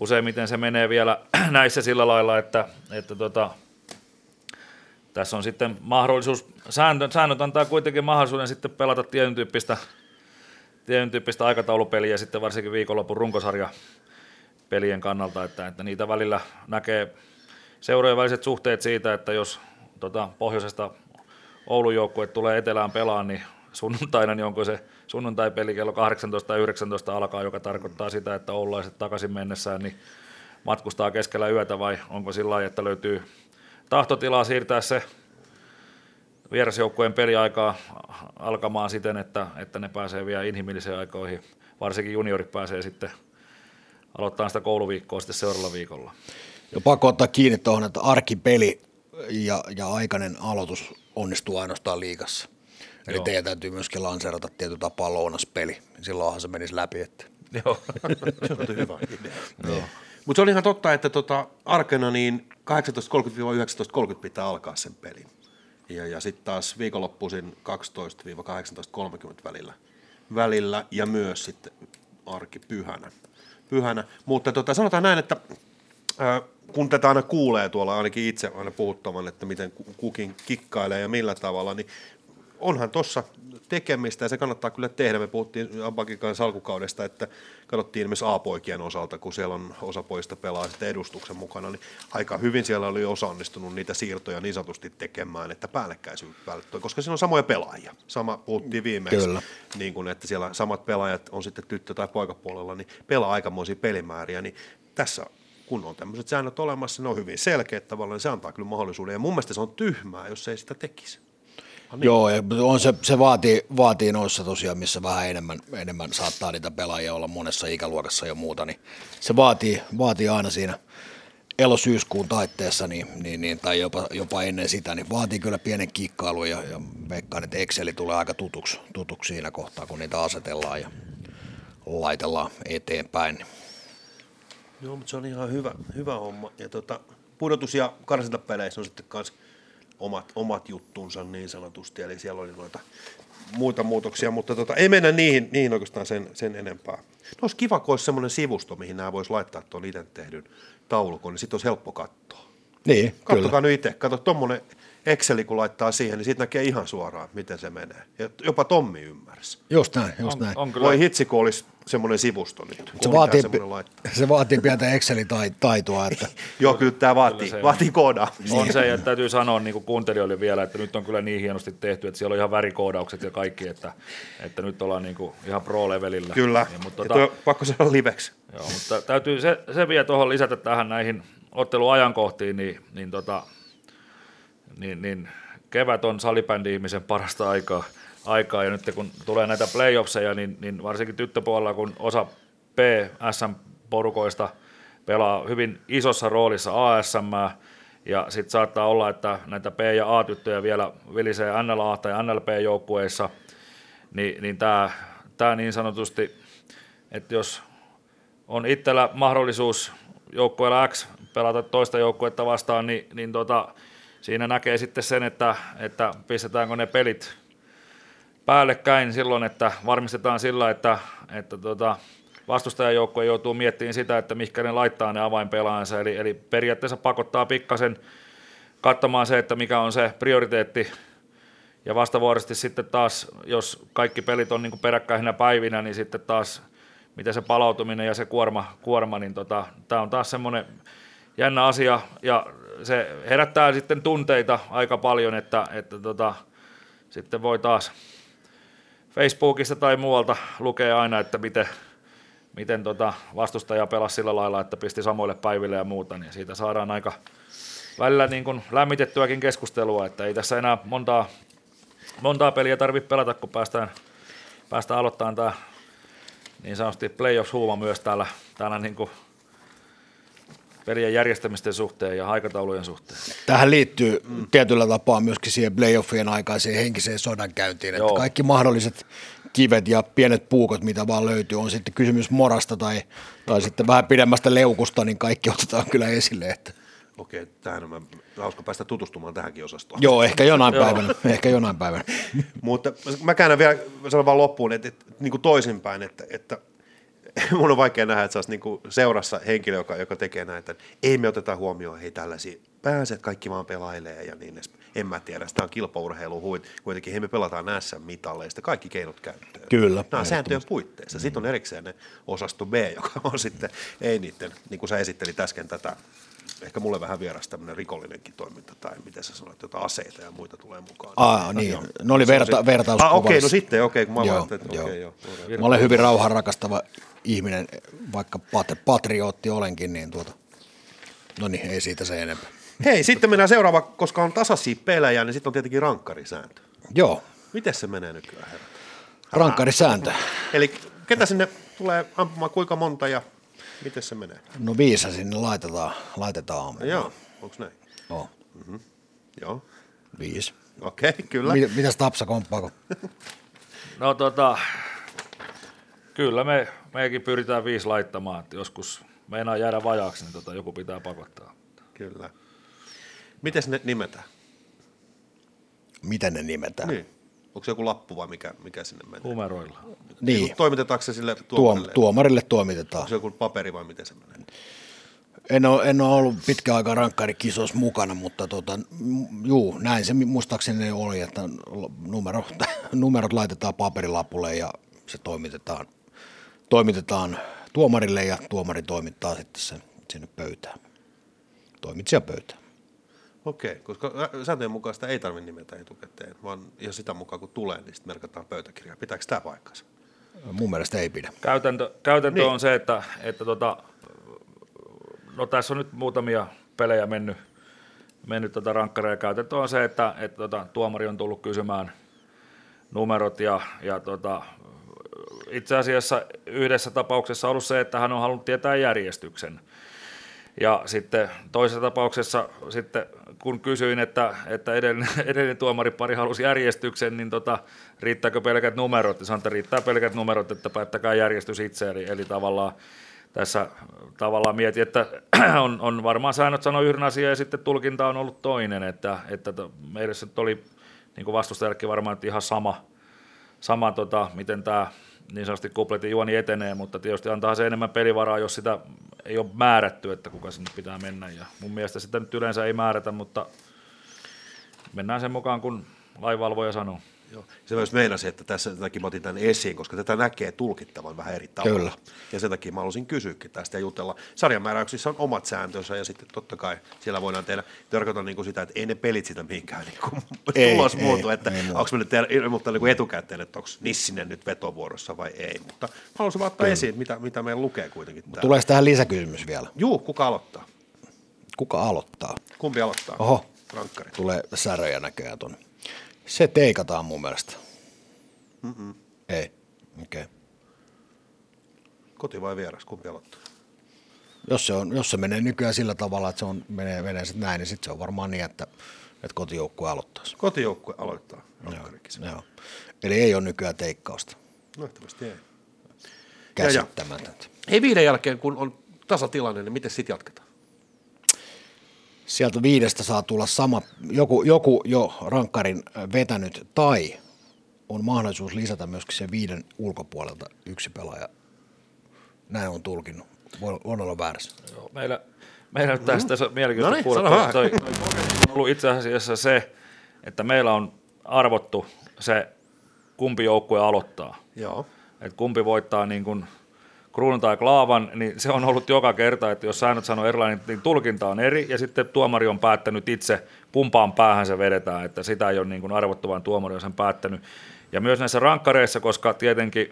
useimmiten se menee vielä näissä sillä lailla, että, että tota, tässä on sitten mahdollisuus, säännöt, säännöt antaa kuitenkin mahdollisuuden sitten pelata tietyn tyyppistä, tietyn tyyppistä aikataulupeliä sitten varsinkin viikonlopun runkosarja pelien kannalta, että, että niitä välillä näkee seurojen väliset suhteet siitä, että jos tota, pohjoisesta Oulun joukkue tulee etelään pelaan, niin sunnuntaina, niin onko se sunnuntaipeli kello 18 tai 19 alkaa, joka tarkoittaa sitä, että oululaiset takaisin mennessään, niin matkustaa keskellä yötä vai onko sillä lailla, että löytyy tahtotilaa siirtää se vierasjoukkueen peliaikaa alkamaan siten, että, että ne pääsee vielä inhimillisiin aikoihin. Varsinkin juniorit pääsee sitten aloittaa sitä kouluviikkoa sitten seuraavalla viikolla. Jo pakko ottaa kiinni tuohon, että arkipeli ja, ja aikainen aloitus onnistuu ainoastaan liigassa. Eli Joo. teidän täytyy myöskin lanseerata tietyn tapaa lounaspeli. Silloinhan se menisi läpi. Että. Joo. Se on hyvä idea. Mutta se on ihan totta, että tota, arkena niin 18.30-19.30 pitää alkaa sen pelin. Ja, ja sitten taas viikonloppuisin 12-18.30 välillä, välillä ja myös sitten arki pyhänä. pyhänä. Mutta tota, sanotaan näin, että ää, kun tätä aina kuulee tuolla, ainakin itse aina puhuttavan, että miten ku- kukin kikkailee ja millä tavalla, niin onhan tuossa tekemistä ja se kannattaa kyllä tehdä. Me puhuttiin Abakin kanssa alkukaudesta, että katsottiin esimerkiksi A-poikien osalta, kun siellä on osa poista pelaa sitten edustuksen mukana, niin aika hyvin siellä oli osa onnistunut niitä siirtoja niin sanotusti tekemään, että päällekkäisyyttä koska siinä on samoja pelaajia. Sama puhuttiin viimeksi, Kyllä. niin kuin, että siellä samat pelaajat on sitten tyttö- tai poikapuolella, niin pelaa aikamoisia pelimääriä, niin tässä kun on tämmöiset säännöt olemassa, ne on hyvin selkeät tavallaan, niin se antaa kyllä mahdollisuuden. Ja mun mielestä se on tyhmää, jos se ei sitä tekisi. Niin. Joo, ja on se, se vaatii, vaatii noissa tosiaan, missä vähän enemmän, enemmän saattaa niitä pelaajia olla monessa ikäluokassa ja muuta, niin se vaatii, vaatii aina siinä elosyyskuun taitteessa niin, niin, niin, tai jopa, jopa ennen sitä, niin vaatii kyllä pienen kikkailun ja, ja veikkaan, että Exceli tulee aika tutuksi, tutuksi siinä kohtaa, kun niitä asetellaan ja laitellaan eteenpäin. Joo, mutta se on ihan hyvä, hyvä homma. Ja tota, pudotus- ja karsintapeleissä on sitten myös omat, omat juttunsa niin sanotusti, eli siellä oli noita muita muutoksia, mutta tota, ei mennä niihin, niihin oikeastaan sen, sen enempää. No olisi kiva, kun olisi semmoinen sivusto, mihin nämä voisi laittaa tuon itse tehdyn taulukon, niin sitten olisi helppo katsoa. Niin, Kattokaa kyllä. nyt itse, kato tuommoinen Exceli, kun laittaa siihen, niin siitä näkee ihan suoraan, miten se menee. Ja jopa Tommi ymmärsi. Just näin, just On, näin. on kyllä. Voi hitsi, kun olisi semmoinen sivusto nyt. Se vaatii, se vaatii pientä Excel-taitoa, että Joo, kyllä tämä vaatii, se on. vaatii koodaamista. On se, ja täytyy sanoa niin kuin kuuntelijoille vielä, että nyt on kyllä niin hienosti tehty, että siellä on ihan värikoodaukset ja kaikki, että, että nyt ollaan niin kuin ihan pro-levelillä. Kyllä, Ja, ja, mutta, toi, pakko saada liveksi. joo, mutta täytyy se, se vielä tuohon lisätä tähän näihin otteluajankohtiin, niin, niin, tota, niin, niin kevät on salibändi-ihmisen parasta aikaa, aikaa. Ja nyt kun tulee näitä playoffseja, niin, niin varsinkin tyttöpuolella, kun osa P-SM-porukoista pelaa hyvin isossa roolissa ASM, ja sitten saattaa olla, että näitä P- ja A-tyttöjä vielä vilisee NLA- tai NLP-joukkueissa, niin, niin tämä, tämä niin sanotusti, että jos on itsellä mahdollisuus joukkueella X pelata toista joukkuetta vastaan, niin, niin tota, siinä näkee sitten sen, että, että pistetäänkö ne pelit päällekkäin silloin, että varmistetaan sillä, että, että tota, vastustajajoukkue joutuu miettimään sitä, että mihinkä ne laittaa ne avainpelaajansa, eli, eli periaatteessa pakottaa pikkasen katsomaan se, että mikä on se prioriteetti, ja vastavuoroisesti sitten taas, jos kaikki pelit on niin peräkkäisinä päivinä, niin sitten taas miten se palautuminen ja se kuorma, kuorma niin tota, tämä on taas semmoinen jännä asia, ja se herättää sitten tunteita aika paljon, että, että tota, sitten voi taas Facebookista tai muualta lukea aina, että miten, miten tota vastustaja pelasi sillä lailla, että pisti samoille päiville ja muuta, niin siitä saadaan aika välillä niin kuin lämmitettyäkin keskustelua, että ei tässä enää montaa, montaa peliä tarvitse pelata, kun päästään, päästään aloittamaan tämä niin sanotusti playoffs-huuma myös täällä, täällä niin kuin pelien järjestämisten suhteen ja aikataulujen suhteen. Tähän liittyy mm. tietyllä tapaa myöskin siihen playoffien aikaiseen henkiseen sodankäyntiin, että kaikki mahdolliset kivet ja pienet puukot, mitä vaan löytyy, on sitten kysymys morasta tai, tai sitten vähän pidemmästä leukusta, niin kaikki otetaan kyllä esille. Että. Okei, tähän on hauska päästä tutustumaan tähänkin osastoon. Joo, ehkä jonain päivänä. ehkä jonain päivänä. Mutta mä käännän vielä sanon vaan loppuun, että, että, että niin kuin toisinpäin, että, että mun on vaikea nähdä, että sä niin seurassa henkilö, joka, joka tekee näitä. Ei me oteta huomioon, hei tällaisia, pääset kaikki vaan pelailee ja niin edes. En mä tiedä, sitä on kilpaurheilu, huit. kuitenkin hei me pelataan SM-mitalleista, kaikki keinot käyttöön. Kyllä. Nämä on sääntöjen puitteissa. Sitten on erikseen ne osasto B, joka on sitten, ei niiden, niin kuin sä esittelit äsken tätä ehkä mulle vähän vieras tämmöinen rikollinenkin toiminta, tai miten sä sanoit, että aseita ja muita tulee mukaan. Aa, niin, no, ne oli verta, vertaus. Ah, okei, okay, no sitten, okei, okay, kun mä joo, vaan, että, joo. Okay, joo. Mä olen hyvin rauhan rakastava ihminen, vaikka pat- patriotti olenkin, niin tuota, no niin, ei siitä se enempää. Hei, sitten mennään seuraava, koska on tasaisia pelejä, niin sitten on tietenkin rankkarisääntö. Joo. Miten se menee nykyään, herrat? Rankkarisääntö. Eli ketä sinne tulee ampumaan, kuinka monta ja Miten se menee? No viisa sinne laitetaan, laitetaan. No joo, onko näin? Joo. Mm-hmm. Joo. Viisi. Okei, okay, kyllä. Mit, mitäs Tapsa komppaako? no tota, kyllä me, mekin pyritään viisi laittamaan, että joskus meinaa jäädä vajaaksi, niin tota, joku pitää pakottaa. Kyllä. Miten ne nimetään? Miten ne nimetään? Niin. Onko se joku lappu vai mikä, mikä sinne menee? Numeroilla. Niin. Toimitetaanko se sille tuomarille? tuomarille toimitetaan. Onko se joku paperi vai miten se menee? En ole, en ole ollut pitkä aika rankkarikisossa mukana, mutta tota, juu, näin se muistaakseni oli, että numero, numerot laitetaan paperilapulle ja se toimitetaan, toimitetaan tuomarille ja tuomari toimittaa sitten sen sinne pöytään, toimitsija pöytään. Okei, koska sääntöjen mukaan sitä ei tarvitse nimetä etukäteen, vaan ja sitä mukaan kun tulee, niin sitten merkataan pöytäkirjaa. Pitääkö tämä paikkansa? Mun mielestä ei pidä. Käytäntö, käytäntö niin. on se, että, että tota, no tässä on nyt muutamia pelejä mennyt, mennyt tota rankkareja. Käytäntö on se, että, että tota, tuomari on tullut kysymään numerot ja, ja tota, itse asiassa yhdessä tapauksessa ollut se, että hän on halunnut tietää järjestyksen. Ja sitten toisessa tapauksessa, sitten kun kysyin, että, että edellinen, edellinen tuomaripari halusi järjestyksen, niin tota, riittääkö pelkät numerot? Ja sanoin, että riittää pelkät numerot, että päättäkää järjestys itse. Eli, eli tavallaan tässä tavallaan mietin, että on, on varmaan säännöt sanoa yhden asian ja sitten tulkinta on ollut toinen, että, että meille se oli niin vastustajallekin varmaan ihan sama, sama tota, miten tämä niin sanotusti kupletin juoni etenee, mutta tietysti antaa se enemmän pelivaraa, jos sitä ei ole määrätty, että kuka sinne pitää mennä. Ja mun mielestä sitä nyt yleensä ei määrätä, mutta mennään sen mukaan, kun lainvalvoja sanoo. Joo. Se myös meinasi, että tässä sen takia mä otin tämän esiin, koska tätä näkee tulkittavan vähän eri tavalla. Kyllä. Ja sen takia mä halusin kysyäkin tästä ja jutella. Sarjamääräyksissä on omat sääntönsä ja sitten totta kai siellä voidaan tehdä, tarkoitan niin kuin sitä, että ei ne pelit sitä mihinkään niin kuin ei, tulos muutu, että onko me nyt ilmoittaa niin kuin etukäteen, että onko Nissinen nyt vetovuorossa vai ei. Mutta haluaisin vaan ottaa esiin, mitä, mitä meillä lukee kuitenkin. Tulee tähän lisäkysymys vielä. Juu, kuka aloittaa? Kuka aloittaa? Kumpi aloittaa? Oho, Rankkari. tulee säröjä näköjään tuonne. Se teikataan mun mielestä. Mm-mm. Ei, okei. Okay. Koti vai vieras, kumpi aloittaa? Jos se, on, jos se menee nykyään sillä tavalla, että se on, menee, menee sit näin, niin sitten se on varmaan niin, että, että kotijoukkue aloittaisi. Kotijoukkue aloittaa. Joo, joo. Eli ei ole nykyään teikkausta. Nähtävästi ei. Käsittämätöntä. Hei viiden jälkeen, kun on tasatilanne, niin miten sitten jatketaan? Sieltä viidestä saa tulla sama, joku, joku jo rankkarin vetänyt tai on mahdollisuus lisätä myöskin sen viiden ulkopuolelta yksi pelaaja. Näin on tulkinnut. Voi, voi olla väärässä. Joo, meillä, meillä nyt tästä mm. mielenkiintoista Noniin, kuulla. sano Toi, toi, toi on ollut itse asiassa se, että meillä on arvottu se, kumpi joukkue aloittaa. Joo. Et kumpi voittaa niin kuin kruunun tai klaavan, niin se on ollut joka kerta, että jos säännöt sanoo erilainen, niin tulkinta on eri, ja sitten tuomari on päättänyt itse, kumpaan päähän se vedetään, että sitä ei ole niin kuin tuomari on sen päättänyt. Ja myös näissä rankkareissa, koska tietenkin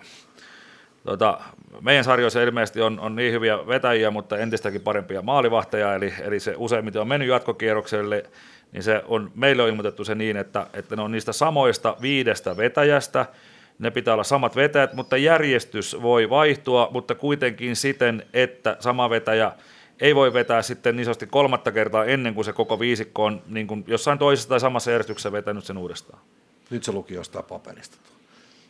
tota, meidän sarjoissa ilmeisesti on, on niin hyviä vetäjiä, mutta entistäkin parempia maalivahteja, eli, eli se useimmiten on mennyt jatkokierrokselle, niin se on, meille on ilmoitettu se niin, että, että ne on niistä samoista viidestä vetäjästä, ne pitää olla samat vetäjät, mutta järjestys voi vaihtua, mutta kuitenkin siten, että sama vetäjä ei voi vetää sitten niin sanotusti kolmatta kertaa ennen kuin se koko viisikko on niin kuin jossain toisessa tai samassa järjestyksessä vetänyt sen uudestaan. Nyt se luki jostain paperista.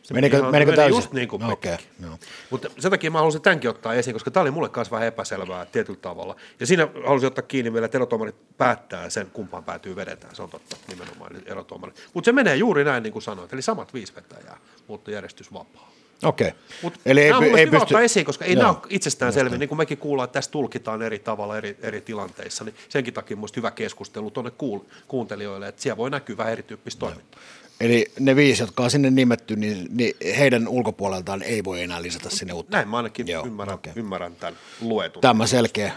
Se Menikö, ihan- menikö meni täysin? Just niin kuin no, okay, joo. Mutta sen takia mä halusin tämänkin ottaa esiin, koska tämä oli mulle kanssa vähän epäselvää tietyllä tavalla. Ja siinä halusin ottaa kiinni vielä, että erotuomarit päättää sen, kumpaan päätyy vedetään. Se on totta, nimenomaan niin erotuomarit. Mutta se menee juuri näin, niin kuin sanoit. Eli samat viisi vetäjää, mutta järjestys vapaa. Okei. Mut Eli ei, on ei pysty... ottaa esiin, koska ei Joo. nämä ole itsestään selviä. Niin kuin mekin kuullaan, että tässä tulkitaan eri tavalla eri, eri tilanteissa, niin senkin takia minusta hyvä keskustelu tuonne kuul, kuuntelijoille, että siellä voi näkyä vähän erityyppistä toimintaa. Eli ne viisi, jotka on sinne nimetty, niin, niin heidän ulkopuoleltaan ei voi enää lisätä sinne uutta. Näin mä ainakin Joo, ymmärrän, okei. ymmärrän tämän luetun. Tämä selkeä,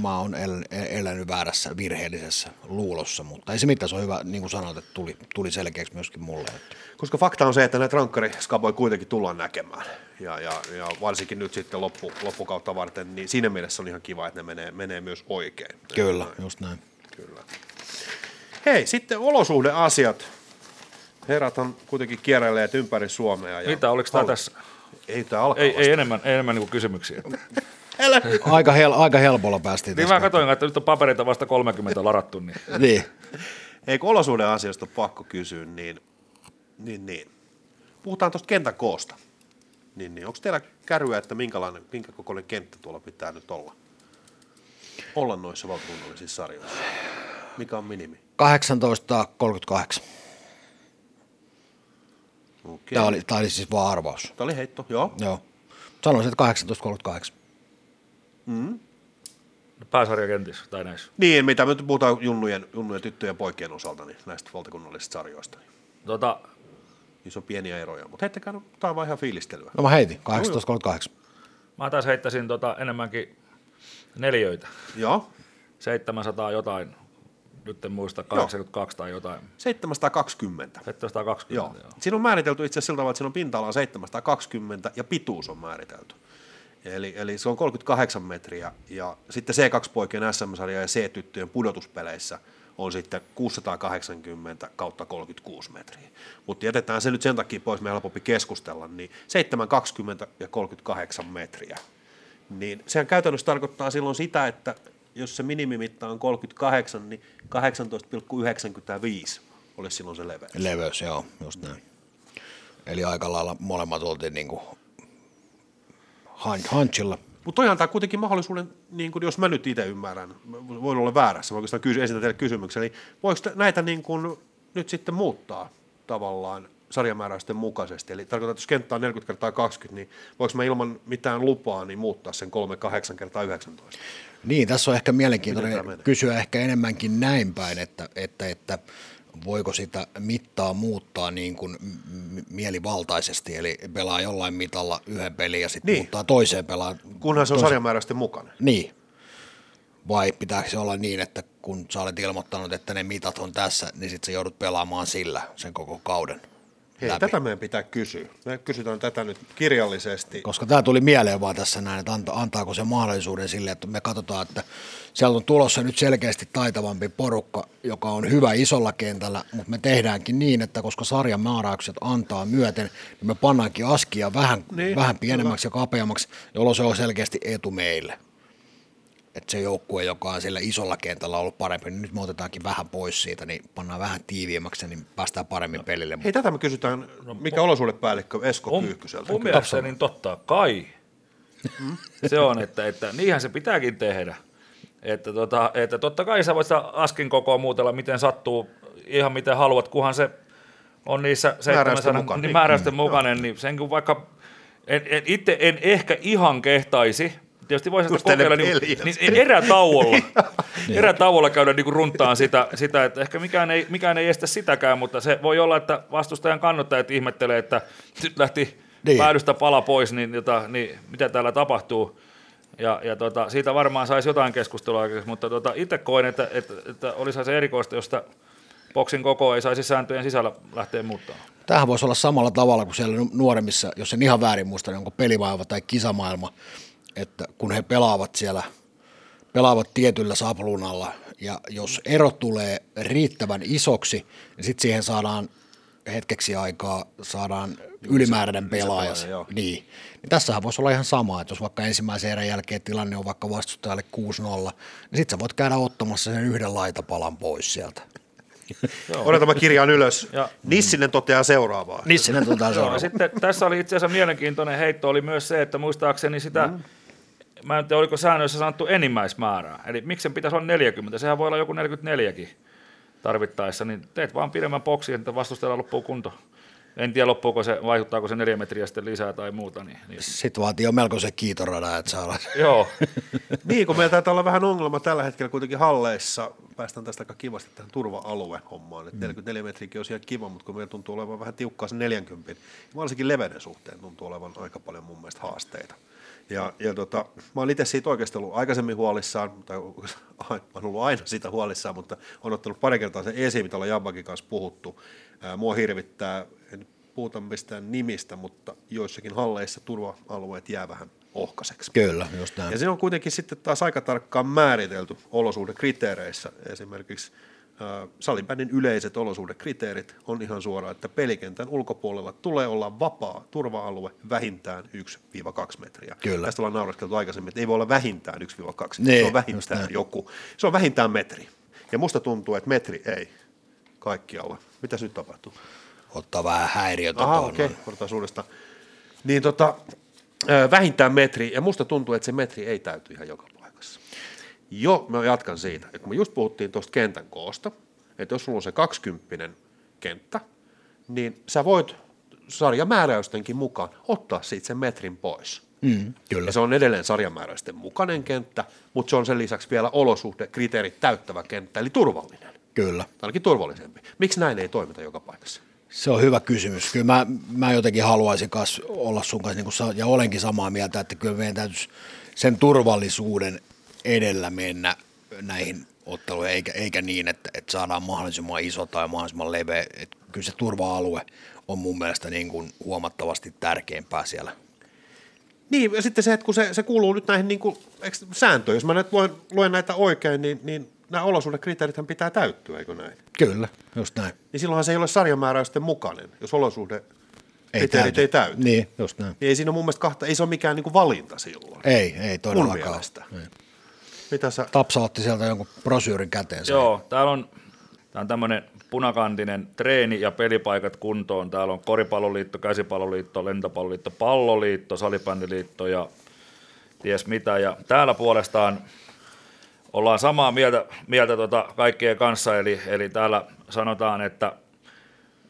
mä oon el, elänyt väärässä virheellisessä luulossa, mutta ei se mitään, se on hyvä, niin kuin sanoit, että tuli, tuli selkeäksi myöskin mulle. Että. Koska fakta on se, että näitä rankkariskaboja kuitenkin tullaan näkemään. Ja, ja, ja varsinkin nyt sitten loppu, loppukautta varten, niin siinä mielessä on ihan kiva, että ne menee, menee myös oikein. Kyllä, just näin. Kyllä. Hei, sitten olosuhdeasiat. Herrat on kuitenkin kierrelleet ympäri Suomea. Ja Mitä, oliko tämä tässä? Ei tämä alkaa Ei, vasta. ei enemmän, ei enemmän niin kuin kysymyksiä. Älä. Aika, hel, aika helpolla päästiin Niin mä katsoin, että nyt on papereita vasta 30 larattu, niin Niin. Ei, kun olosuhdeasioista on pakko kysyä, niin, niin, niin. puhutaan tuosta kentän koosta. Niin, niin. Onko teillä kärryä, että minkälainen, minkä kokoinen kenttä tuolla pitää nyt olla? Olla noissa valtakunnallisissa sarjoissa. Mikä on minimi? 18.38. Okei. Tämä oli, tämä oli siis vaan arvaus. Tämä oli heitto, joo. Joo. Sanoisin, että 18.38. pääsarjakentissä tai näissä. Niin, mitä me nyt puhutaan junnujen, junnujen tyttöjen ja poikien osalta, niin näistä valtakunnallisista sarjoista. Niin Tota, niissä on pieniä eroja, mutta heittäkää, nyt- tämä on vaan ihan fiilistelyä. No mä heitin, 18.38. mä taas heittäisin tota enemmänkin neljöitä. Joo, 700 jotain, nyt en muista, 82 tai jotain. 720. 720. Joo. Siinä on määritelty itse asiassa sillä tavalla, että siinä on pinta-ala 720 ja pituus on määritelty. Eli, eli se on 38 metriä ja sitten C2-poikien SM-sarja ja C-tyttöjen pudotuspeleissä on sitten 680 kautta 36 metriä. Mutta jätetään se nyt sen takia pois, meidän helpompi keskustella, niin 720 ja 38 metriä. Niin sehän käytännössä tarkoittaa silloin sitä, että jos se minimimitta on 38, niin 18,95 olisi silloin se leveys. Leveys, joo, just näin. Eli aika lailla molemmat oltiin niin kuin hanchilla. Mutta toi antaa kuitenkin mahdollisuuden, niin kuin jos mä nyt itse ymmärrän, mä voin olla väärässä, mä oikeastaan kysy, esitän teille kysymyksen, niin voiko näitä niin kuin nyt sitten muuttaa tavallaan sarjamääräysten mukaisesti? Eli tarkoitan, että jos kenttä on 40 kertaa 20, niin voiko mä ilman mitään lupaa niin muuttaa sen 38 kertaa 19? Niin, tässä on ehkä mielenkiintoinen kysyä ehkä enemmänkin näin päin, että, että, että voiko sitä mittaa muuttaa niin kuin mielivaltaisesti, eli pelaa jollain mitalla yhden pelin ja sitten Niin. muuttaa toiseen pelaan. Kunhan se on toisen- sarjamääräysten mukainen. Niin. Vai pitääkö se olla niin, että kun sä olet ilmoittanut, että ne mitat on tässä, niin sitten sä joudut pelaamaan sillä sen koko kauden? Hei, läpi. tätä meidän pitää kysyä. Me kysytään tätä nyt kirjallisesti. Koska tämä tuli mieleen vaan tässä näin, että anta, antaako se mahdollisuuden sille, että me katsotaan, että sieltä on tulossa nyt selkeästi taitavampi porukka, joka on hyvä isolla kentällä, mutta me tehdäänkin niin, että koska sarjan määräykset antaa myöten, niin me pannaankin askia vähän, Niin, vähän pienemmäksi ja kapeammaksi, jolloin se on selkeästi etu meille. Että se joukkue, joka on sillä isolla kentällä ollut parempi, niin nyt me otetaankin vähän pois siitä, niin pannaan vähän tiiviimmäksi, niin päästään paremmin pelille. Hei, tätä me kysytään, mikä olosuhdepäällikkö Esko Mun, Kyyhkyseltä. mun mielestä niin totta kai. se on, että, että niinhän se pitääkin tehdä. Että, tota, että totta kai sä voit sitä askin kokoa muutella miten sattuu, ihan miten haluat, kunhan se on niissä 700 mukaan, niin, niin. määräysten mukainen, niin sen kun vaikka, en, en, itse en ehkä ihan kehtaisi, tietysti voisi sitä kokeilla, niin, niin erätauolla, erätauolla käydä niin runtaan sitä, sitä, että ehkä mikään ei, mikään ei estä sitäkään, mutta se voi olla, että vastustajan kannattajat ihmettelee, että nyt lähti Niin. päädystä pala pois, niin, jota, niin mitä täällä tapahtuu. Ja, ja tota, siitä varmaan saisi jotain keskustelua aikaiseksi, mutta tota, itse koen, että, että, että olisi se erikoista, josta boksin koko ei saisi sääntöjen sisällä lähteä muuttamaan. Tämähän voisi olla samalla tavalla kuin siellä nu- nuoremmissa, jos en ihan väärin muista, niin onko pelimaailma tai kisamaailma, että kun he pelaavat siellä, pelaavat tietyllä sapluunalla, ja jos ero tulee riittävän isoksi, niin sitten siihen saadaan hetkeksi aikaa, saadaan ylimääräinen pelaaja. Niin. niin. tässähän voisi olla ihan sama, että jos vaikka ensimmäisen erän jälkeen tilanne on vaikka vastustajalle 6-0, niin sitten sä voit käydä ottamassa sen yhden laitapalan pois sieltä. Odota, mä kirjaan ylös. Ja- Nissinen toteaa seuraavaa. Nissinen tuota Joo, ja seuraava. sitten tässä oli itse asiassa mielenkiintoinen heitto oli myös se, että muistaakseni sitä, mm. Mä en tiedä oliko säännöissä sanottu enimmäismäärää, eli miksi sen pitäisi olla 40, sehän voi olla joku 44kin tarvittaessa, niin teet vaan pidemmän boksi, että vastustajalla loppuu kunto. En tiedä loppuuko se, vaikuttaako se neljä metriä sitten lisää tai muuta. Niin, niin. Sitten vaatii jo melko se kiitorada, että saadaan. Joo, Niin, kun meillä taitaa olla vähän ongelma tällä hetkellä kuitenkin halleissa, päästään tästä aika kivasti tähän turva-alue-hommaan, että 44 metriäkin on siellä kiva, mutta kun meillä tuntuu olevan vähän tiukkaa sen 40, niin varsinkin leveyden suhteen tuntuu olevan aika paljon mun mielestä haasteita. Ja, ja tota, mä oon itse siitä oikeasti ollut aikaisemmin huolissaan, tai mä oon ollut aina siitä huolissaan, mutta on ottanut pari kertaa sen esiin, mitä ollaan Jabbakin kanssa puhuttu. Ää, mua hirvittää, en puhuta mistään nimistä, mutta joissakin halleissa turva-alueet jää vähän ohkaiseksi. Kyllä, just näin. Ja se on kuitenkin sitten taas aika tarkkaan määritelty olosuhdekriteereissä. Esimerkiksi salibändin yleiset olosuhdekriteerit on ihan suora, että pelikentän ulkopuolella tulee olla vapaa turva-alue vähintään 1-2 metriä. Kyllä. Tästä ollaan naureskeltu aikaisemmin, että ei voi olla vähintään 1-2, Niin, se on just vähintään joku. Se on vähintään metri. Ja musta tuntuu, että metri ei kaikkialla. Mitäs nyt tapahtuu? Ottaa vähän häiriötä Aha, okei, okay. otetaan suuresta. Niin tota, vähintään metri, ja musta tuntuu, että se metri ei täyty ihan joka. Jo, mä jatkan siitä, että kun me just puhuttiin tuosta kentän koosta, että jos sulla on se 20 kenttä, niin sä voit sarjamääräystenkin mukaan ottaa siitä sen metrin pois. Mm, kyllä. Ja se on edelleen sarjamääräysten mukainen kenttä, mutta se on sen lisäksi vielä olosuhdekriteerit täyttävä kenttä, eli turvallinen. Kyllä. Ainakin turvallisempi. Miksi näin ei toimita joka paikassa? Se on hyvä kysymys. Kyllä mä, mä jotenkin haluaisin olla sun kanssa, niin kuin sa- ja olenkin samaa mieltä, että kyllä meidän täytyisi sen turvallisuuden edellä mennä näihin otteluihin, eikä, eikä niin, että, että saadaan mahdollisimman iso tai mahdollisimman leveä. Että kyllä se turva-alue on mun mielestä niin kuin huomattavasti tärkeämpää siellä. Niin, ja sitten se, että kun se, se kuuluu nyt näihin niin kuin, eikö, sääntöihin, jos mä nyt luen, luen näitä oikein, niin, niin nämä olosuhdekriteerithän pitää täyttyä, eikö näin? Kyllä, just näin. Niin silloinhan se ei ole sarjamääräysten mukainen, jos olosuhde Ei kriteerit ei täyty. Niin. Niin, just näin. ei siinä ole mun mielestä kahta, ei se ole mikään niin kuin valinta silloin. Ei, ei mun todellakaan. mielestä. Ei. Mitä sä, Tapsa otti sieltä jonkun brosyyrin käteensä. Joo, täällä on, tää on tämmöinen punakantinen treeni- ja pelipaikat kuntoon. Täällä on koripalloliitto, käsipalloliitto, lentopalloliitto, palloliitto, salibändiliitto ja ties mitä. Ja täällä puolestaan ollaan samaa mieltä, mieltä tota kaikkien kanssa, eli, eli täällä sanotaan, että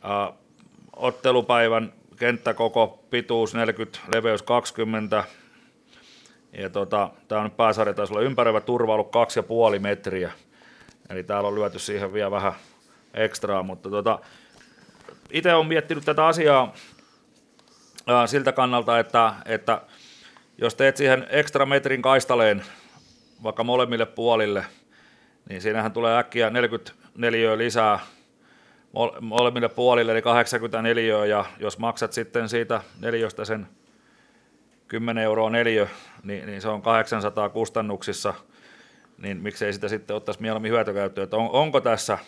ää, ottelupäivän kenttäkoko pituus 40, leveys 20, ja tota, tämä on taisi olla ympäröivä turva ollut 2,5 metriä. Eli täällä on lyöty siihen vielä vähän ekstraa, mutta tota, itse olen miettinyt tätä asiaa ää, siltä kannalta, että, että jos teet siihen ekstra metrin kaistaleen vaikka molemmille puolille, niin siinähän tulee äkkiä 44 lisää molemmille puolille, eli 84 ja jos maksat sitten siitä neljöstä sen 10 euroa neljö, niin, niin se on 800 kustannuksissa, niin miksei sitä sitten ottaisi mieluummin hyötykäyttöön, että on, onko tässä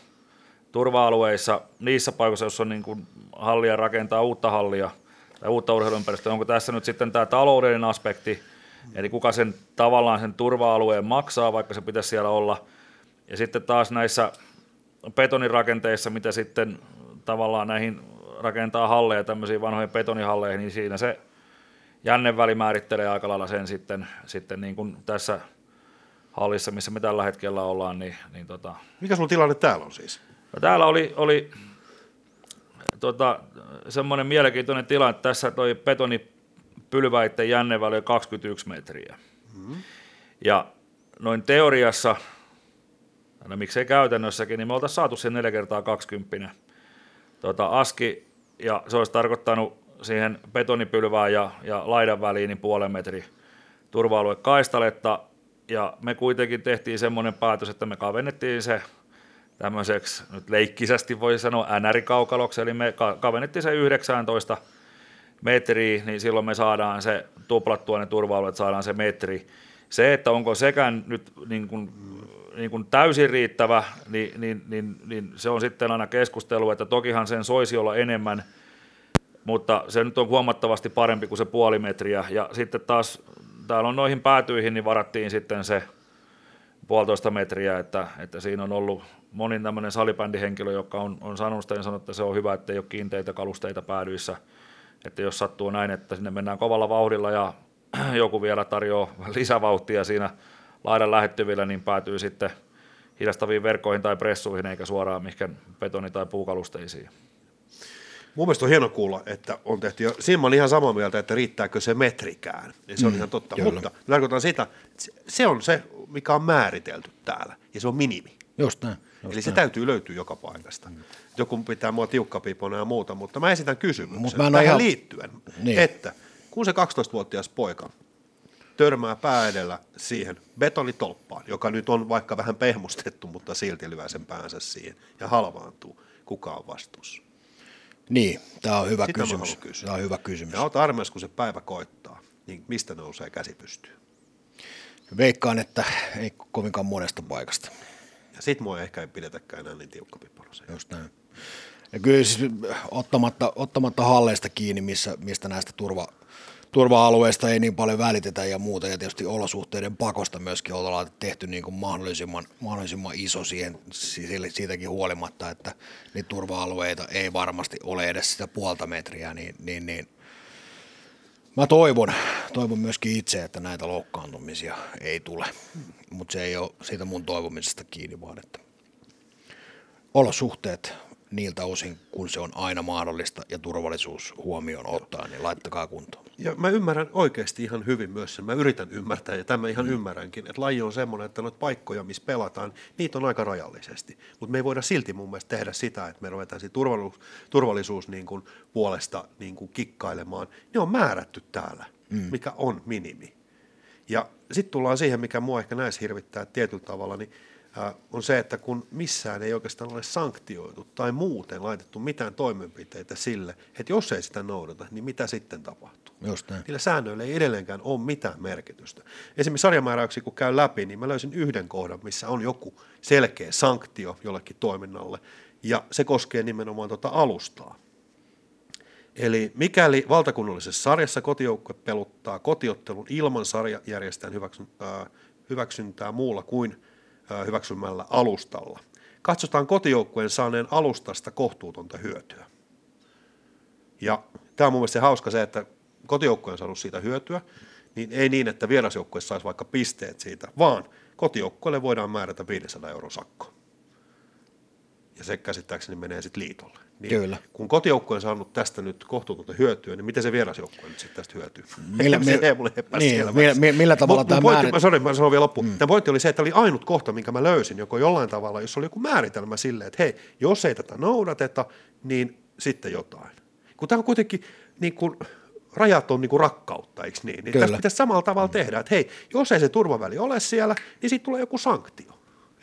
turva-alueissa, niissä paikoissa, joissa on niin kuin hallia rakentaa uutta hallia tai uutta urheiluympäristöä, onko tässä nyt sitten tämä taloudellinen aspekti, eli kuka sen tavallaan sen turva-alueen maksaa, vaikka se pitäisi siellä olla, ja sitten taas näissä betonirakenteissa, mitä sitten tavallaan näihin rakentaa halleja, tämmöisiin vanhoihin betonihalleihin, niin siinä se jänneväli määrittelee aika lailla sen sitten, sitten niin kuin tässä hallissa, missä me tällä hetkellä ollaan. Niin, niin tota... Mikä sun tilanne täällä on siis? No, täällä oli, oli tota, semmoinen mielenkiintoinen tilanne, että tässä toi betonipylväiden jänneväli on 21 metriä. Mm-hmm. Ja noin teoriassa, no miksei käytännössäkin, niin me oltaisiin saatu sen 4 kertaa 20 tota, aski, ja se olisi tarkoittanut siihen betonipylvään ja, ja laidan väliin niin puolen metri turva kaistaletta, ja me kuitenkin tehtiin semmoinen päätös, että me kavennettiin se tämmöiseksi, nyt leikkisästi voi sanoa NR-kaukaloksi, eli me kavennettiin se 19 metriä, niin silloin me saadaan se tuplattua ne turva saadaan se metri. Se, että onko sekään nyt niin kuin, niin kuin täysin riittävä, niin, niin, niin, niin se on sitten aina keskustelu, että tokihan sen soisi olla enemmän, mutta se nyt on huomattavasti parempi kuin se puoli metriä. Ja sitten taas täällä on noihin päätyihin, niin varattiin sitten se puolitoista metriä, että, että siinä on ollut moni tämmöinen salibändihenkilö, joka on, on sanonut sitä, sanonut, että se on hyvä, että ei ole kiinteitä kalusteita päädyissä, että jos sattuu näin, että sinne mennään kovalla vauhdilla ja joku vielä tarjoaa lisävauhtia siinä laidan lähettyvillä, niin päätyy sitten hidastaviin verkkoihin tai pressuihin, eikä suoraan mihinkään betoni- tai puukalusteisiin. Mun mielestä on hieno kuulla, että on tehty, ja siinä olen ihan samaa mieltä, että riittääkö se metrikään, ja se on mm, ihan totta, kyllä. mutta tarkoitan sitä, että se on se, mikä on määritelty täällä, ja se on minimi. Just näin. Just Eli se näin. täytyy löytyä joka paikasta. Mm. Joku pitää mua tiukkapipona ja muuta, mutta mä esitän kysymyksen Mut mä tähän ihan... liittyen, niin. että kun se 12-vuotias poika törmää pää edellä siihen betonitolppaan, joka nyt on vaikka vähän pehmustettu, mutta silti lyö sen päänsä siihen ja halvaantuu, kuka on vastuussa? Niin, tämä on hyvä Sitä kysymys. Tämä on hyvä kysymys. Ja oot armeijassa, kun se päivä koittaa, niin mistä nousee käsi pystyyn? Veikkaan, että ei kovinkaan monesta paikasta. Ja sit mua ehkä ei pidetäkään enää niin tiukkapippalaisen. Just näin. Ja kyllä siis ottamatta, ottamatta halleista kiinni, missä, mistä näistä turva, turva-alueista ei niin paljon välitetä ja muuta, ja tietysti olosuhteiden pakosta myöskin ollaan tehty niin kuin mahdollisimman, mahdollisimman iso siihen, siitäkin huolimatta, että niitä turva-alueita ei varmasti ole edes sitä puolta metriä, niin, niin, niin mä toivon, toivon myöskin itse, että näitä loukkaantumisia ei tule, mutta se ei ole siitä mun toivomisesta kiinni, vaan että olosuhteet niiltä osin, kun se on aina mahdollista ja turvallisuus huomioon ottaa, niin laittakaa kuntoon. Ja mä ymmärrän oikeasti ihan hyvin myös sen, mä yritän ymmärtää ja tämä ihan mm. ymmärränkin, että laji on semmoinen, että noita paikkoja, missä pelataan, niitä on aika rajallisesti. Mutta me ei voida silti mun mielestä tehdä sitä, että me ruvetaan turvallisuus, turvallisuus niin kuin puolesta niin kuin kikkailemaan. Ne on määrätty täällä, mm. mikä on minimi. Ja sitten tullaan siihen, mikä mua ehkä näissä hirvittää tietyllä tavalla, niin on se, että kun missään ei oikeastaan ole sanktioitu tai muuten laitettu mitään toimenpiteitä sille, että jos ei sitä noudata, niin mitä sitten tapahtuu? Just näin. Niillä säännöillä ei edelleenkään ole mitään merkitystä. Esimerkiksi sarjamääräyksiä kun käy läpi, niin mä löysin yhden kohdan, missä on joku selkeä sanktio jollekin toiminnalle, ja se koskee nimenomaan tuota alustaa. Eli mikäli valtakunnallisessa sarjassa kotijoukkue peluttaa kotiottelun ilman sarjajärjestäjän hyväksyntää muulla kuin – hyväksymällä alustalla. Katsotaan kotijoukkueen saaneen alustasta kohtuutonta hyötyä. Ja tämä on mun mielestä se hauska se, että kotijoukkue on saanut siitä hyötyä, niin ei niin, että vierasjoukkue saisi vaikka pisteet siitä, vaan kotijoukkueelle voidaan määrätä 500 euron sakko. Ja se käsittääkseni menee sitten liitolle. Niin Kyllä. Kun kotijoukkue on saanut tästä nyt kohtuutonta hyötyä, niin miten se vierasjoukkue nyt sitten tästä hyötyy? Millä, se millä, mulle niin, millä, millä tavalla tämä pointti, mä, sorry, mä sanon vielä loppuun. Mm. Tämä pointti oli se, että oli ainut kohta, minkä mä löysin, joko jollain tavalla, jos oli joku määritelmä silleen, että hei, jos ei tätä noudateta, niin sitten jotain. Kun tämä on kuitenkin niin kuin, rajat on niin kuin rakkautta, eikö niin? niin tässä pitäisi samalla tavalla tehdä, että hei, jos ei se turvaväli ole siellä, niin sitten tulee joku sanktio.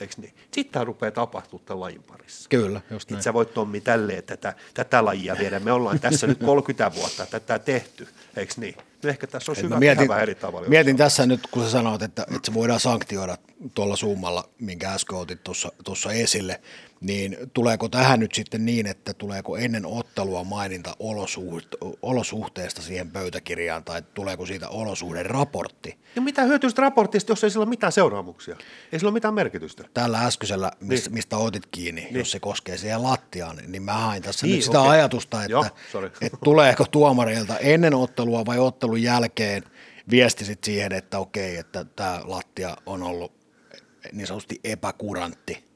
Eikö niin? Sitten rupeaa tapahtumaan tämän lajin parissa. Kyllä, just näin. sä voit Tommi tälleen tätä, tätä lajia viedä. Me ollaan tässä nyt 30 vuotta tätä tehty, eikö niin? No ehkä tässä on Et hyvä mä mietin, eri tavalla. mietin tässä nyt, kun sä sanoit, että, että se voidaan sanktioida tuolla summalla, minkä äsken otit tuossa, tuossa esille, niin tuleeko tähän nyt sitten niin, että tuleeko ennen ottelua maininta olosuht, olosuhteesta siihen pöytäkirjaan, tai tuleeko siitä olosuhderaportti? Ja mitä hyötyistä raportista, jos ei sillä ole mitään seuraamuksia? Ei sillä ole mitään merkitystä. Tällä äskeisellä, mistä, Niin. mistä otit kiinni, niin. jos se koskee siihen lattiaan, niin mä hain tässä Niin, nyt sitä okei. ajatusta, että, Joo, että tuleeko tuomareilta ennen ottelua vai ottelun jälkeen viesti sit siihen, että okei, että tämä lattia on ollut niin sanotusti epäkurantti.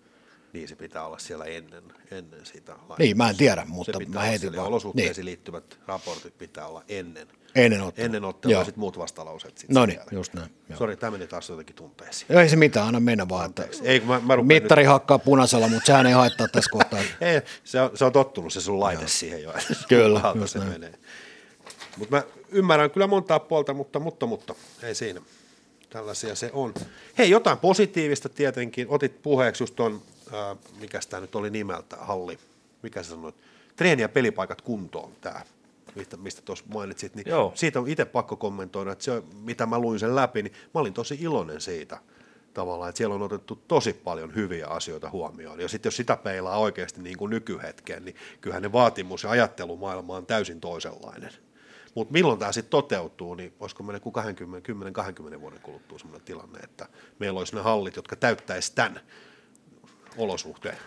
Niin se pitää olla siellä ennen, ennen sitä. laitosta. Niin, mä en tiedä, se mutta mä heitin vaan. Olosuhteisiin Niin. liittyvät raportit pitää olla ennen. Ennen ottelua. Ennen ottelua Joo. ja sitten muut vastalauseet. Sit No niin, jälkeen. just näin. joo. Sori, tämä meni taas jotenkin tunteisiin. Ei se mitään, anna mennä vaan. Että Ei, kun mä, mä mittari hakkaa punaisella, mutta sehän ei haittaa tässä kohtaa. Nyt, ei, se, on, se on tottunut se sun laite siihen jo. Kyllä, just se näin. menee. Mutta mä ymmärrän kyllä montaa puolta, mutta, mutta, mutta ei siinä. Tällaisia se on. Hei, jotain positiivista tietenkin. Otit puheeksi just ton, äh, mikä tämä nyt oli nimeltä, Halli, mikä sä sanoit, treeni- ja pelipaikat kuntoon tämä, mistä, mistä tuossa mainitsit. Niin Joo. Siitä on itse pakko kommentoida, että se, mitä mä luin sen läpi, niin mä olin tosi iloinen siitä tavallaan, että siellä on otettu tosi paljon hyviä asioita huomioon. Ja sitten jos sitä peilaa oikeasti niin kuin nykyhetkeen, niin kyllähän ne vaatimus- ja ajattelumaailma on täysin toisenlainen. Mutta milloin tämä sitten toteutuu, niin voisiko meillä kuin 10-20 vuoden kuluttua sellainen tilanne, että meillä olisi ne hallit, jotka täyttäisi tämän olosuhteen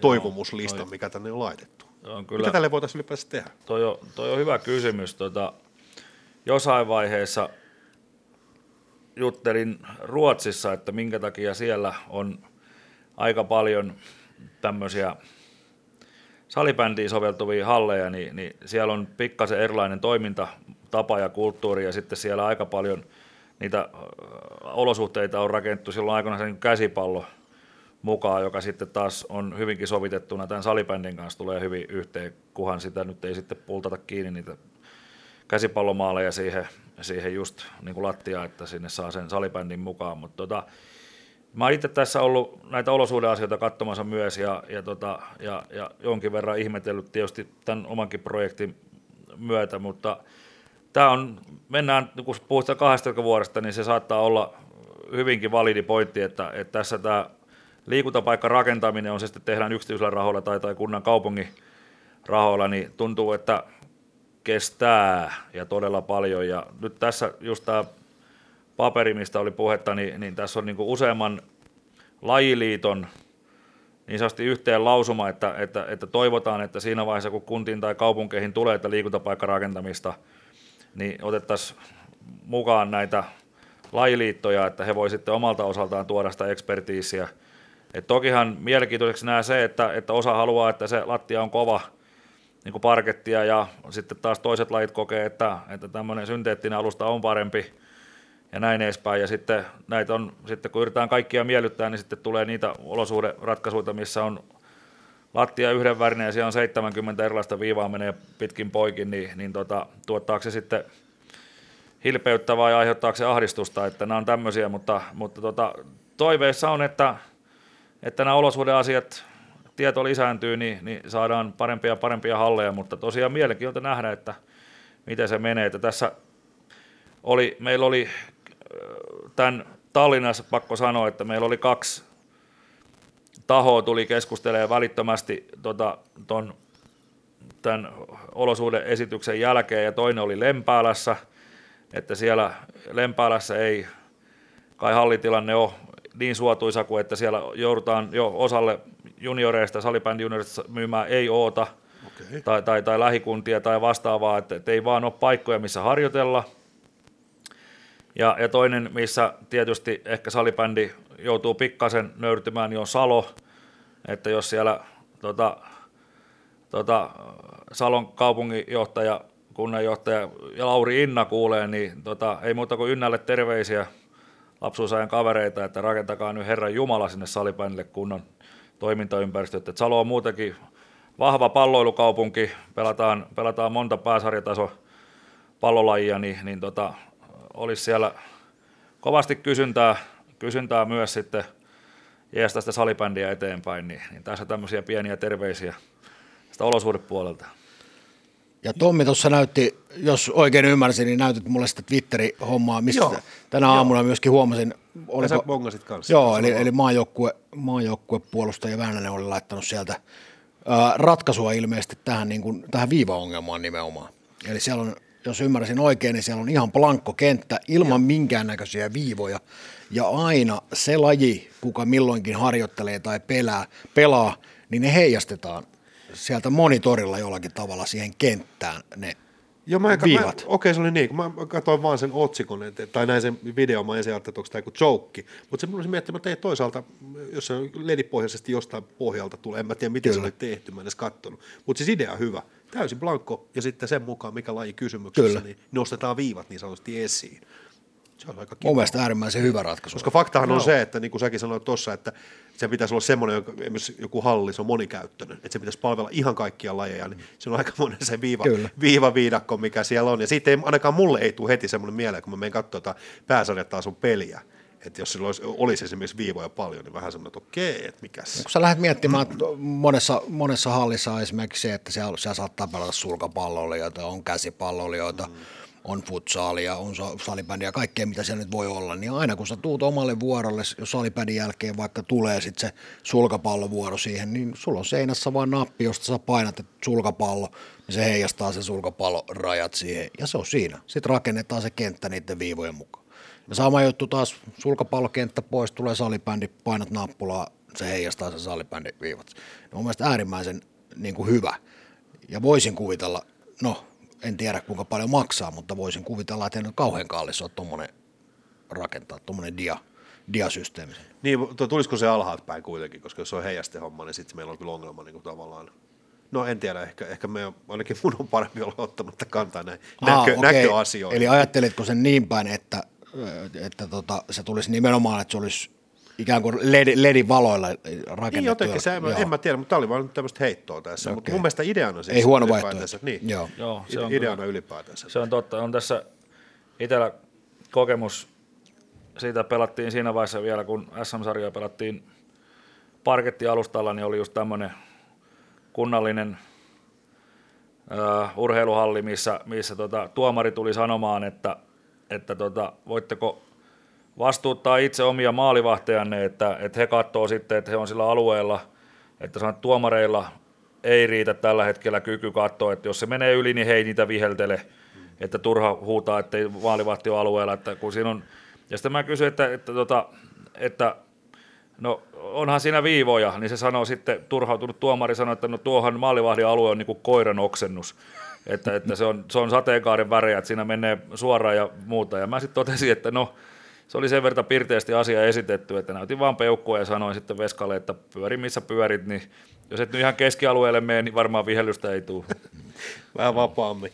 toivomuslistan, toi- mikä tänne on laitettu. On Mitä kyllä, tälle voitaisiin ylipäänsä tehdä? toi on, toi on hyvä kysymys. Tota, jossain vaiheessa juttelin Ruotsissa, että minkä takia siellä on aika paljon tämmöisiä salibändiin soveltuvia halleja, niin, niin siellä on pikkasen erilainen toimintatapa ja kulttuuri, ja sitten siellä aika paljon niitä olosuhteita on rakennettu. Silloin aikana sen käsipallo mukaan, joka sitten taas on hyvinkin sovitettuna tämän salibändin kanssa, tulee hyvin yhteen, kuhan. Sitä nyt ei sitten pultata kiinni niitä käsipallomaaleja siihen, siihen just niin kuin lattiaan, että sinne saa sen salibändin mukaan, mutta tota, Mä oon itse tässä ollut näitä olosuhdeasioita katsomassa myös ja, ja, tota, ja, ja jonkin verran ihmetellyt tietysti tämän omankin projektin myötä, mutta tämä on, mennään, kun puhutaan 12 vuodesta, niin se saattaa olla hyvinkin validi pointti, että, että tässä tämä liikuntapaikka rakentaminen on se sitten tehdään yksityisellä rahoilla tai, tai kunnan kaupungin rahoilla, niin tuntuu, että kestää ja todella paljon. Ja nyt tässä just tämä paperi, mistä oli puhetta, niin, niin tässä on niin kuin useamman lajiliiton niin sanotusti yhteen lausuma, että, että, että toivotaan, että siinä vaiheessa, kun kuntiin tai kaupunkeihin tulee että liikuntapaikkarakentamista, niin otettaisiin mukaan näitä lajiliittoja, että he voi sitten omalta osaltaan tuoda sitä ekspertiisiä. Et tokihan mielenkiintoiseksi näe se, että, että osa haluaa, että se lattia on kova niin kuin parkettia ja sitten taas toiset lajit kokee, että, että tämmöinen synteettinen alusta on parempi ja näin edespäin. Ja sitten näitä on, sitten kun yritetään kaikkia miellyttää, niin sitten tulee niitä olosuhderatkaisuja, missä on lattia yhdenvärinen ja siellä on 70 erilaista viivaa menee pitkin poikin, niin, niin tota, tuottaako se sitten hilpeyttä vai aiheuttaako se ahdistusta, että nämä on tämmöisiä, mutta, mutta tota, toiveissa on, että, että nämä olosuhdeasiat, tieto lisääntyy, niin, niin saadaan parempia ja parempia halleja, mutta tosiaan mielenkiintoista nähdä, että miten se menee. Että tässä oli, meillä oli tämän Tallinnassa, pakko sanoa, että meillä oli kaksi tahoa tuli keskustelemaan välittömästi tota, ton, tämän olosuhdeesityksen jälkeen, ja toinen oli Lempäälässä, että siellä Lempäälässä ei kai hallitilanne ole niin suotuisa kuin, että siellä joudutaan jo osalle junioreista, salibändi junioreista myymään ei oota, Okei. tai, tai, tai lähikuntia tai vastaavaa, että, että ei vaan ole paikkoja, missä harjoitella. Ja, ja toinen, missä tietysti ehkä salibändi joutuu pikkasen nöyrtymään, niin on Salo, että jos siellä tota, tota, Salon kaupunginjohtaja, kunnanjohtaja ja Lauri Inna kuulee, niin tota, ei muuta kuin Ynnälle terveisiä lapsuusajan kavereita, että rakentakaa nyt Herran Jumala sinne salibändille kunnon toimintaympäristö. Että Salo on muutenkin vahva palloilukaupunki, pelataan, pelataan monta pääsarjataso pallolajia, niin, niin tota, olisi siellä kovasti kysyntää, kysyntää myös sitten jeesta sitä salibändiä eteenpäin, niin, niin tässä on tämmöisiä pieniä terveisiä sitä olosuhdepuolelta. Ja Tommi tuossa näytti, jos oikein ymmärsin, niin näytit mulle sitä Twitteri-hommaa, mistä Joo. tänä Joo. aamuna myöskin huomasin. Ja sä bongasit kanssa. Joo, eli, eli maajoukkue, maajoukkuepuolustaja Väänänen oli laittanut sieltä ää, ratkaisua ilmeisesti tähän, niin kuin, tähän viivaongelmaan nimenomaan. Eli siellä on, jos ymmärsin oikein, niin siellä on ihan blankko kenttä ilman minkäännäköisiä viivoja. Ja aina se laji, kuka milloinkin harjoittelee tai pelää, pelaa, niin ne heijastetaan sieltä monitorilla jollakin tavalla siihen kenttään ne Joo, mä, en- mä, okei, se oli niin, kun mä katsoin vaan sen otsikon, että, tai näin sen videon, mä ensin ajattelin, että onko tämä joku joke, mutta se mun olisi miettinyt, että ei toisaalta, jos se on ledipohjaisesti jostain pohjalta tulee, en mä tiedä, miten se Kyllä. oli tehty, mä en edes kattonut, mutta siis idea on hyvä, täysin blankko, ja sitten sen mukaan, mikä laji kysymyksessä, Kyllä. niin nostetaan viivat niin sanotusti esiin. Se on aika kiva. mun mielestä äärimmäisen hyvä ratkaisu. Koska faktahan on se, että niin kuin säkin sanoit tuossa, että se pitäisi olla semmoinen, joka, esimerkiksi joku halli, se on monikäyttöinen, että se pitäisi palvella ihan kaikkia lajeja, niin se on aika monen se viiva, Kyllä. viivaviidakko, mikä siellä on. Ja siitä ei, ainakaan mulle ei tule heti semmoinen mieleen, kun mä menen katsomaan pääsarjattaa sun peliä, että jos sillä olisi, olisi esimerkiksi viivoja paljon, niin vähän semmoinen, että okei, että mikäs. kun sä lähdet miettimään, että monessa, monessa hallissa on esimerkiksi se, että siellä, siellä saattaa pelata sulkapalloilijoita, on käsipalloilijoita, mm. on futsaalia, on sa- salibändiä, kaikkea mitä siellä nyt voi olla, niin aina kun sä tuut omalle vuorolle, jos salibändin jälkeen vaikka tulee sitten se sulkapallovuoro siihen, niin sulla on seinässä vaan nappi, josta sä painat että sulkapallo, niin se heijastaa se sulkapallorajat siihen, ja se on siinä. Sitten rakennetaan se kenttä niiden viivojen mukaan. Ja sama juttu taas, sulkapallokenttä pois, tulee salibändi, painat nappulaa, se heijastaa se salibändin viivat. Ne on mun mielestä äärimmäisen niin kuin hyvä. Ja voisin kuvitella, no en tiedä kuinka paljon maksaa, mutta voisin kuvitella, että ei nyt kauhean kallis ole tuommoinen rakentaa, tuommoinen dia, diasysteemi. Niin, mutta tulisiko se alhaalta päin kuitenkin, koska jos se on heijastehomma, niin sitten meillä on kyllä ongelma niin kuin tavallaan. No en tiedä, ehkä, ehkä me on, ainakin mun on parempi olla ottamatta kantaa näin Aa, näkö, okei. näköasioihin. Eli ajattelitko sen niin päin, että, että tota, se tulisi nimenomaan, että se olisi ikään kuin LED, LEDin valoilla rakennettu. Niin jotenkin, se, en, mä- Joo. en mä tiedä, mutta tämä oli vaan tämmöistä heittoa tässä. Mutta Okei. mun mielestä ideana siis Ei huono vaihtoehto. Niin, Joo. Joo, se on ideana kyllä- ylipäätänsä. Se on totta. On tässä itsellä kokemus, siitä pelattiin siinä vaiheessa vielä, kun SM-sarjoja pelattiin parkettialustalla, niin oli just tämmöinen kunnallinen ö, urheiluhalli, missä, missä tota, tuomari tuli sanomaan, että, että tota, voitteko vastuuttaa itse omia maalivahtajanne, että, että he katsoo sitten, että he on sillä alueella, että sanoo, että tuomareilla ei riitä tällä hetkellä kyky katsoa, että jos se menee yli, niin he ei niitä viheltele, että turha huutaa, että maalivahti ole alueella, että kun siinä on, ja sitten mä kysyin, että, että, tota, että no onhan siinä viivoja, niin se sanoo sitten, turhautunut tuomari sanoi, että no tuohan maalivahdin alue on niin kuin koiran oksennus, että, että se, on, se on sateenkaaren väreä, että siinä menee suoraan ja muuta, ja mä sitten totesin, että no se oli sen verran pirteästi asia esitetty, että näytin vaan peukkua ja sanoin sitten Veskalle, että pyöri missä pyörit, niin jos et nyt ihan keskialueelle mene, niin varmaan vihellystä ei tule. Vähän vapaammin.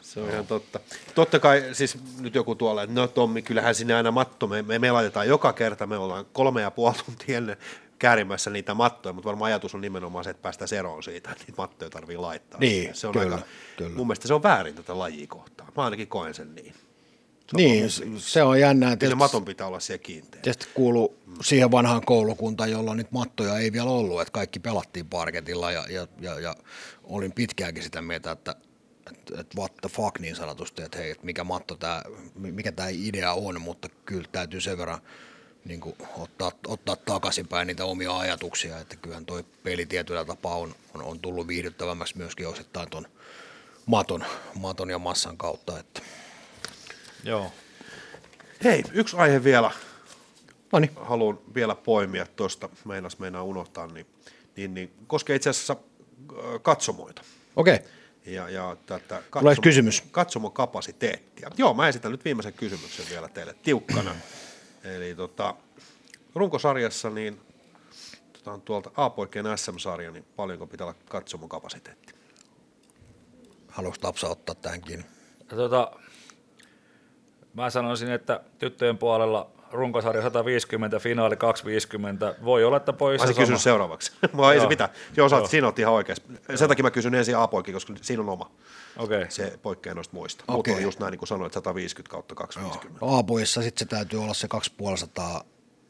Se on ihan totta. Totta kai, siis nyt joku tuolla, no Tommi, kyllähän sinne aina matto, me, me, me laitetaan joka kerta, me ollaan kolme ja puoli tuntia ennen käärimässä niitä mattoja, mutta varmaan ajatus on nimenomaan se, että päästään eroon siitä, että niitä mattoja tarvii laittaa. Niin, se on kyllä, aika, kyllä. Mun mielestä se on väärin tätä lajia kohtaan. Mä ainakin koen sen niin. Niin, se- se on jännää. Kyllä se Tietysti, maton pitää olla siellä kiinteä. tietysti kuuluu siihen vanhaan koulukuntaan, jolla nyt mattoja ei vielä ollut, että kaikki pelattiin parketilla ja, ja, ja, ja olin pitkäänkin sitä mieltä, että että että what the fuck niin sanotusti, että hei, että mikä matto tämä, mikä tämä idea on, mutta kyllä täytyy sen verran niin kuin ottaa, ottaa takaisinpäin niitä omia ajatuksia, että kyllähän toi peli tietyllä tapaa on, on, on tullut viihdyttävämmäksi myöskin osittain tuon maton, maton ja massan kautta, että Joo. Hei, yksi aihe vielä, no niin, haluan vielä poimia tuosta, meinas meinaa unohtaa, niin, niin, niin koskee itse asiassa äh, katsomoita. okei, okay. ja, ja tätä Tulee kysymys. katsomokapasiteettia. Joo, mä esitän nyt viimeisen kysymyksen vielä teille tiukkana. Eli tota, runkosarjassa niin otetaan tuolta A-poikien SM-sarja, niin paljonko pitää olla katsomokapasiteetti? haluatko Tapsa ottaa? Ja Tota, mä sanoisin, että tyttöjen puolella runkosarja 150, finaali 250. Voi olla, että Mä poissa olisin kysynyt seuraavaksi. Mä ei se Joo. mitään. Joo, sä Joo. siinä oot ihan oikeassa. Sen takia mä kysyn ensin A-poikia, koska siinä on oma. Okei. Okay. Se poikkeaa noista muista. Okei. Mutta on just näin, niin kuin sanoit, 150 kautta 250. Aapuissa sitten se täytyy olla se 2500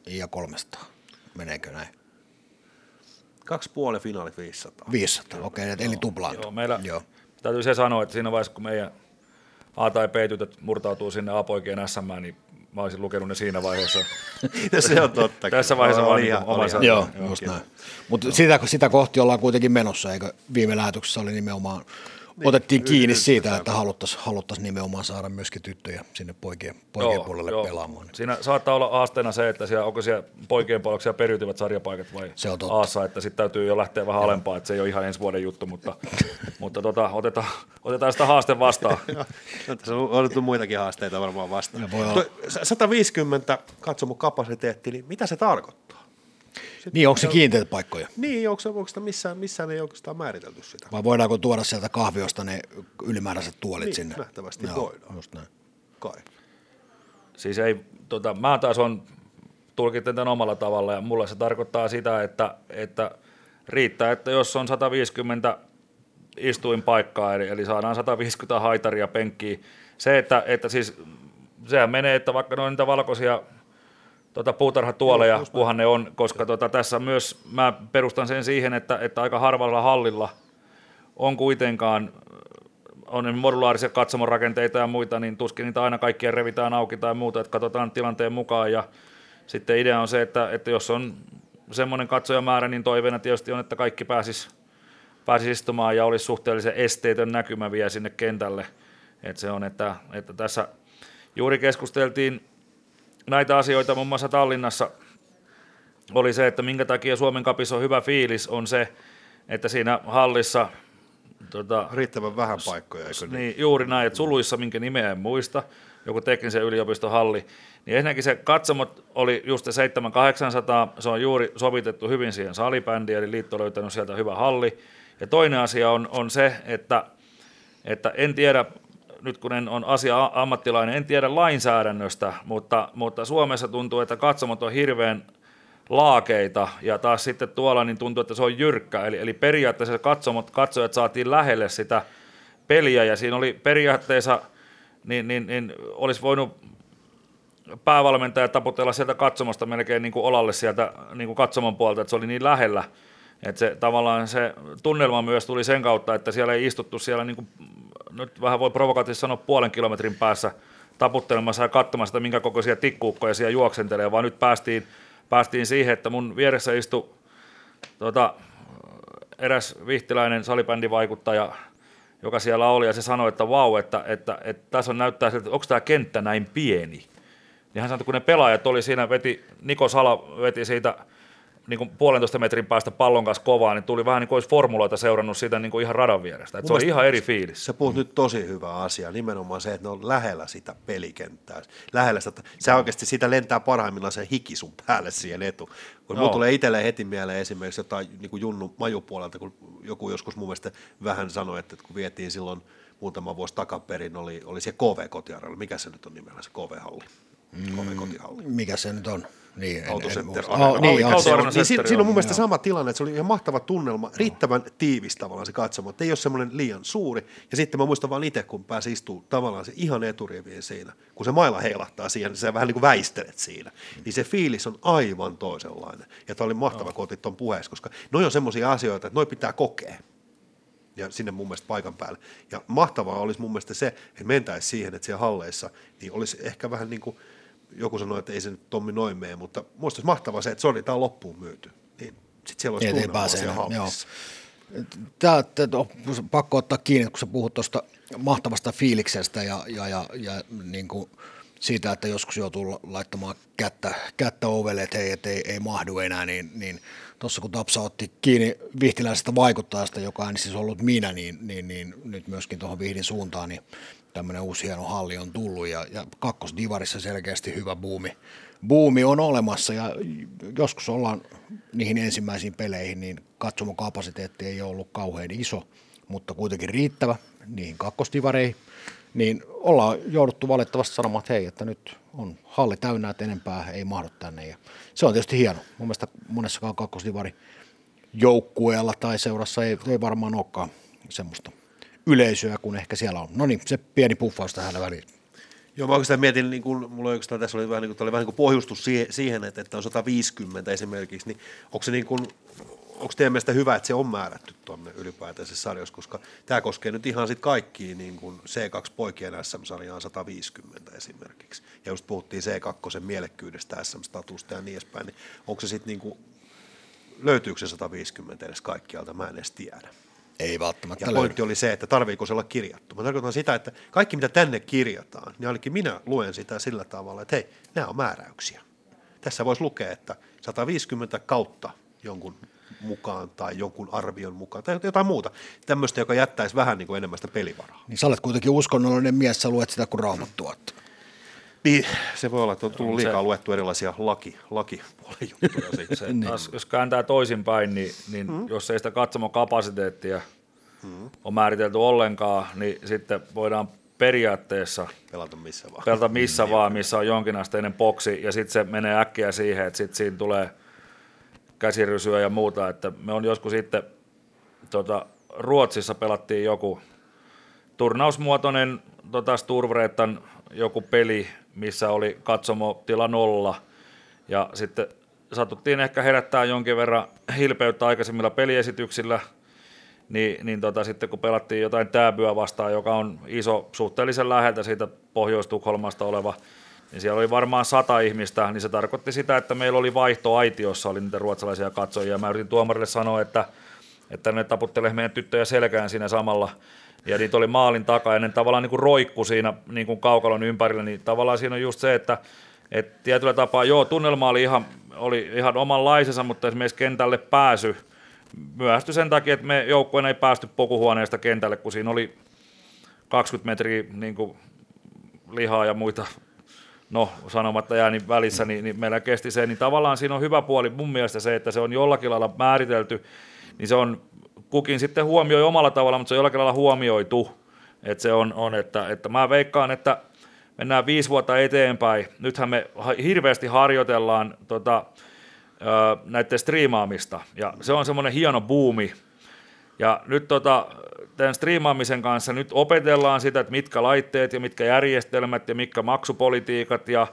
ja 300. meneekö näin? Kaksi puoli finaalit 500. 500, okei, okay, eli tuplaantu. Joo, meillä Joo. täytyy se sanoa, että siinä vaiheessa, kun meidän A- tai B-tytöt murtautuu sinne A-poikien SM, niin mä olisin lukenut ne siinä vaiheessa. se on totta. Tässä vaiheessa vaan ihan- niin oman oli sanan. ihan- Joo, Joo, just näin. Mutta sitä, sitä kohti ollaan kuitenkin menossa, eikö viime lähetyksessä oli nimenomaan, niin, otettiin kiinni siitä, että haluttaisiin haluttais nimenomaan saada myöskin tyttöjä sinne poikien, poikien puolelle pelaamaan. Siinä saattaa olla haasteena se, että siellä, onko siellä poikien puolella siellä periytyvät sarjapaikat vai Se on totta. Aassa, että sitten täytyy jo lähteä vähän alempaa, että se ei ole ihan ensi vuoden juttu, mutta, mutta tota, otetaan, otetaan sitä haaste vastaan. No, tässä on otettu muitakin haasteita varmaan vastaan. Ja voi olla. Tuo 150 katsomo kapasiteetti, niin mitä se tarkoittaa? Niin, onko se kiinteitä paikkoja? Niin, onko, se- onko sitä missään, missään ei oikeastaan määritelty sitä? Vai voidaanko tuoda sieltä kahviosta ne ylimääräiset tuolit Niin, sinne? nähtävästi Joo, voidaan. Just näin. Kai. Siis ei, tota, mä taas on tulkitsen tämän omalla tavalla ja mulle se tarkoittaa sitä, että, että riittää, että jos on 150 istuinpaikkaa, eli, eli saadaan 150 haitaria penkkiä. Se, että, että siis sehän menee, että vaikka ne on niitä valkoisia tota, puutarhatuoleja, kunhan ne on, koska tota, tässä myös mä perustan sen siihen, että, että aika harvalla hallilla on kuitenkaan on modulaarisia katsomorakenteita ja muita, niin tuskin niitä aina kaikkia revitään auki tai muuta, että katsotaan tilanteen mukaan. Ja sitten idea on se, että, että jos on semmoinen katsojamäärä, niin toiveena tietysti on, että kaikki pääsis, pääsis istumaan ja olisi suhteellisen esteetön näkymä vielä sinne kentälle. että se on, että, että tässä juuri keskusteltiin näitä asioita muun muassa Tallinnassa oli se, että minkä takia Suomen kapissa on hyvä fiilis, on se, että siinä hallissa tota, Riittävän vähän paikkoja, eikö niin? niin, juuri näin, että suluissa, minkä nimeä en muista, joku teknisen yliopiston halli, niin ensinnäkin se katsomot oli just se 7800, se on juuri sovitettu hyvin siihen salibändiin, eli liitto on löytänyt sieltä hyvä halli. Ja toinen asia on, on se, että, että en tiedä, nyt kun en on asia ammattilainen, en tiedä lainsäädännöstä, mutta, mutta Suomessa tuntuu, että katsomot on hirveän laakeita ja taas sitten tuolla niin tuntuu, että se on jyrkkä. Eli, eli periaatteessa katsomot, katsojat saatiin lähelle sitä peliä ja siinä oli periaatteessa, niin, niin, niin olisi voinut päävalmentaja taputella sieltä katsomasta melkein niin kuin olalle sieltä niin kuin katsomon puolta, että se oli niin lähellä. Että se, tavallaan se tunnelma myös tuli sen kautta, että siellä ei istuttu siellä, niin kuin, nyt vähän voi provokatiivisesti sanoa puolen kilometrin päässä taputtelemassa ja katsomassa, että minkä kokoisia tikkuukkoja siellä juoksentelee, vaan nyt päästiin, päästiin siihen, että mun vieressä istui tota, eräs vihtiläinen salibändivaikuttaja, joka siellä oli, ja se sanoi, että vau, että, että, että tässä on näyttää että onko tämä kenttä näin pieni. Niin hän sanoi, että kun ne pelaajat oli siinä, veti, Niko Sala veti siitä niin kuin puolentoista metrin päästä pallon kanssa kovaa, niin tuli vähän niin kuin olisi formuloita seurannut siitä niin kuin ihan radan vierestä. Että se oli ihan eri fiilis. Sä puhut nyt tosi hyvää asiaa, nimenomaan se, että ne on lähellä sitä pelikenttää. Lähellä sitä, sä oikeasti siitä lentää parhaimmillaan se hiki sun päälle siihen etu. Kun mulla tulee itselle heti mieleen esimerkiksi jotain niin kuin Junnu majupuolelta, kun joku joskus mun mielestä vähän sanoi, että kun vietiin silloin muutama vuosi takaperin, oli, oli se KV kotiaralla. Mikä se nyt on nimellä, se KV-halli? KV kotihalli. Mikä se nyt on? Niin, en- en Autocenter. muista. Arena. Oh, niin, Auto- joo, Niin siinä, on joo. mun mielestä sama tilanne, että se oli ihan mahtava tunnelma, riittävän tiivis tavallaan se katsomo, että ei ole semmoinen liian suuri. Ja sitten mä muistan vaan itse, kun pääsi istuu tavallaan se ihan eturiviin siinä, kun se mailla heilahtaa siihen, niin sä vähän niin kuin väistelet siinä. Niin se fiilis on aivan toisenlainen. Ja tämä oli mahtava, kun otit tuon puheessa, koska noi on semmoisia asioita, että noi pitää kokea ja sinne mun mielestä paikan päälle. Ja mahtavaa olisi mun mielestä se, että mentäisiin siihen, että siellä halleissa niin olisi ehkä vähän niin kuin, joku sanoi, että ei se nyt Tommi noin mene, mutta muista olisi mahtavaa se, että sori, tämä on loppuun myyty. Niin sitten siellä olisi Niin, ei tunnelmaa siellä hallissa. Tämä, tämä on pakko ottaa kiinni, kun sä puhut tuosta mahtavasta fiiliksestä ja, ja, ja, ja niin kuin siitä, että joskus joutuu la- laittamaan kättä, kättä ovelle, että hei, et ei, ei mahdu enää, niin, niin tuossa kun Tapsa otti kiinni vihtiläisestä vaikuttajasta, joka on siis ollut minä, niin, niin, niin nyt myöskin tuohon Vihdin suuntaan, niin tämmöinen uusi hieno halli on tullut ja, ja kakkosdivarissa selkeästi hyvä buumi, buumi on olemassa ja joskus ollaan niihin ensimmäisiin peleihin, niin katsomokapasiteetti ei ole ollut kauhean iso, mutta kuitenkin riittävä niihin kakkosdivareihin, niin ollaan jouduttu valitettavasti sanomaan, että hei, että nyt on halli täynnä, että enempää ei mahdu tänne ja se on tietysti hieno. Mun mielestä monessakaan kakkosdivari joukkueella tai seurassa ei, ei varmaan olekaan semmoista yleisöä kuin ehkä siellä on. No niin, se pieni puffaus tähän väliin. Joo, mä oikeastaan mietin, niin kun, mulla oikeastaan tässä oli vähän, niin kuin, oli vähän niin kuin pohjustus siihen, että, että on 150 esimerkiksi, niin onko se niin kuin, onko teidän mielestä hyvä, että se on määrätty tuonne ylipäätään se sarjassa, koska tämä koskee nyt ihan sitten kaikkiin niin kuin C2-poikien SM-sarjaan 150 esimerkiksi. Ja just puhuttiin C2 mielekkyydestä, SM-statusta ja niin edespäin, niin onko se sitten niin kuin, löytyykö se 150 edes kaikkialta, mä en edes tiedä. Ei välttämättä Ja pointti oli se, että tarviiko se olla kirjattu. Mä tarkoitan sitä, että kaikki mitä tänne kirjataan, niin ainakin minä luen sitä sillä tavalla, että hei, nämä on määräyksiä. Tässä voisi lukea, että 150 kautta jonkun mukaan tai jonkun arvion mukaan tai jotain muuta. Tämmöistä, joka jättäisi vähän niin kuin enemmän sitä pelivaraa. Niin sä olet kuitenkin uskonnollinen mies, sä luet sitä kuin raamattua. Niin, se voi olla, että on tullut On se- liikaa luettu erilaisia laki, lakipuolen juttuja. Se, taas, jos kääntää toisinpäin, niin, niin mm. jos ei sitä katsomokapasiteettia mm. ole määritelty ollenkaan, niin sitten voidaan periaatteessa Pelata missä vaan. pelata missä vaan, missä on jonkinasteinen boksi, ja sitten se menee äkkiä siihen, että sitten siinä tulee käsirysyä ja muuta, että me on joskus sitten tota, Ruotsissa pelattiin joku turnausmuotoinen tota Sturvreettan joku peli, missä oli katsomo tila nolla, ja sitten satuttiin ehkä herättää jonkin verran hilpeyttä aikaisemmilla peliesityksillä, niin, niin tota, sitten kun pelattiin jotain tääbyä vastaan, joka on iso, suhteellisen läheltä siitä Pohjois-Tukholmasta oleva, niin siellä oli varmaan sata ihmistä, niin se tarkoitti sitä, että meillä oli vaihto aitiossa, oli niitä ruotsalaisia katsojia. Mä yritin tuomarille sanoa, että, että ne taputtelee meidän tyttöjä selkään siinä samalla, ja niitä oli maalin takaa, ja ne tavallaan niin kuin roikku siinä niin kuin kaukalon ympärillä, niin tavallaan siinä on just se, että et tietyllä tapaa, joo, tunnelma oli ihan, oli ihan omanlaisensa, mutta esimerkiksi kentälle pääsy myöhästyi sen takia, että me joukkueena ei päästy pokuhuoneesta kentälle, kun siinä oli 20 metriä niin kuin, lihaa ja muita, no sanomatta jääni välissä, niin, niin meillä kesti se, niin tavallaan siinä on hyvä puoli mun mielestä se, että se on jollakin lailla määritelty, niin se on kukin sitten huomioi omalla tavalla, mutta se on jollakin lailla huomioitu, että se on, on että, että mä veikkaan, että mennään viisi vuotta eteenpäin, nythän me hirveästi harjoitellaan tota, näiden striimaamista, ja se on semmoinen hieno buumi, ja nyt tota, tämän striimaamisen kanssa nyt opetellaan sitä, että mitkä laitteet ja mitkä järjestelmät ja mitkä maksupolitiikat ja,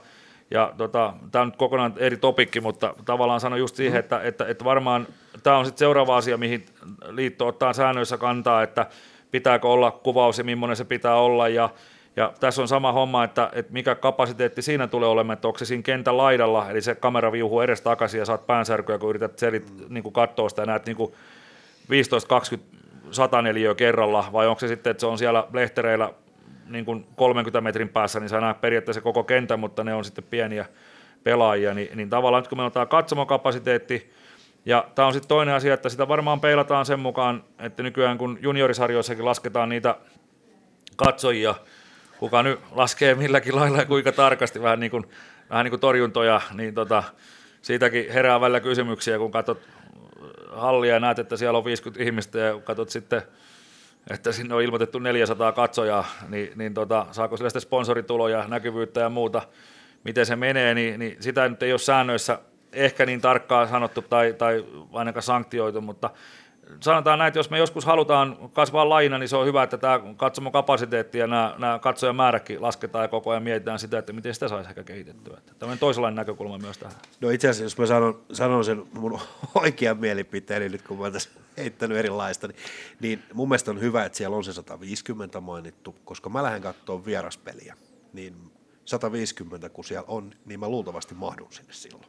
ja tota, tämä on nyt kokonaan eri topikki, mutta tavallaan sanon just siihen, että, että, että varmaan tämä on sitten seuraava asia, mihin liitto ottaa säännöissä kantaa, että pitääkö olla kuvaus ja millainen se pitää olla. Ja, ja tässä on sama homma, että, että mikä kapasiteetti siinä tulee olemaan, että onko se siinä kentän laidalla, eli se kamera viuhuu edes takaisin ja saat päänsärkyä, kun yrität selit, niin kuin katsoa sitä ja näet niin kuin 15-20 104 kerralla, vai onko se sitten, että se on siellä lehtereillä niin kuin 30 metrin päässä, niin näet periaatteessa koko kentän, mutta ne on sitten pieniä pelaajia, niin, niin tavallaan nyt kun meillä on tämä katsomokapasiteetti, ja tämä on sitten toinen asia, että sitä varmaan peilataan sen mukaan, että nykyään kun juniorisarjoissakin lasketaan niitä katsojia, kuka nyt laskee milläkin lailla ja kuinka tarkasti, vähän niin kuin, vähän niin kuin torjuntoja, niin tota, siitäkin herää välillä kysymyksiä, kun katsot hallia ja näet, että siellä on 50 ihmistä ja katsot sitten, että sinne on ilmoitettu 400 katsojaa, niin, niin tota, saako sillä sitten sponsorituloja, näkyvyyttä ja muuta, miten se menee, niin, niin sitä nyt ei ole säännöissä ehkä niin tarkkaan sanottu tai, tai ainakaan sanktioitu, mutta sanotaan näin, että jos me joskus halutaan kasvaa lajina, niin se on hyvä, että tämä katsomokapasiteetti ja nämä, nämä katsojan määräkin lasketaan ja koko ajan mietitään sitä, että miten sitä saisi ehkä kehitettyä. Tämmöinen toisenlainen näkökulma myös tähän. No itse asiassa, jos mä sanon, sanon sen mun oikean mielipiteeni nyt, kun mä tässä heittänyt erilaista, niin, niin mun mielestä on hyvä, että siellä on se 150 mainittu, koska mä lähden katsomaan vieraspeliä, niin 150 kun siellä on, niin mä luultavasti mahdun sinne silloin,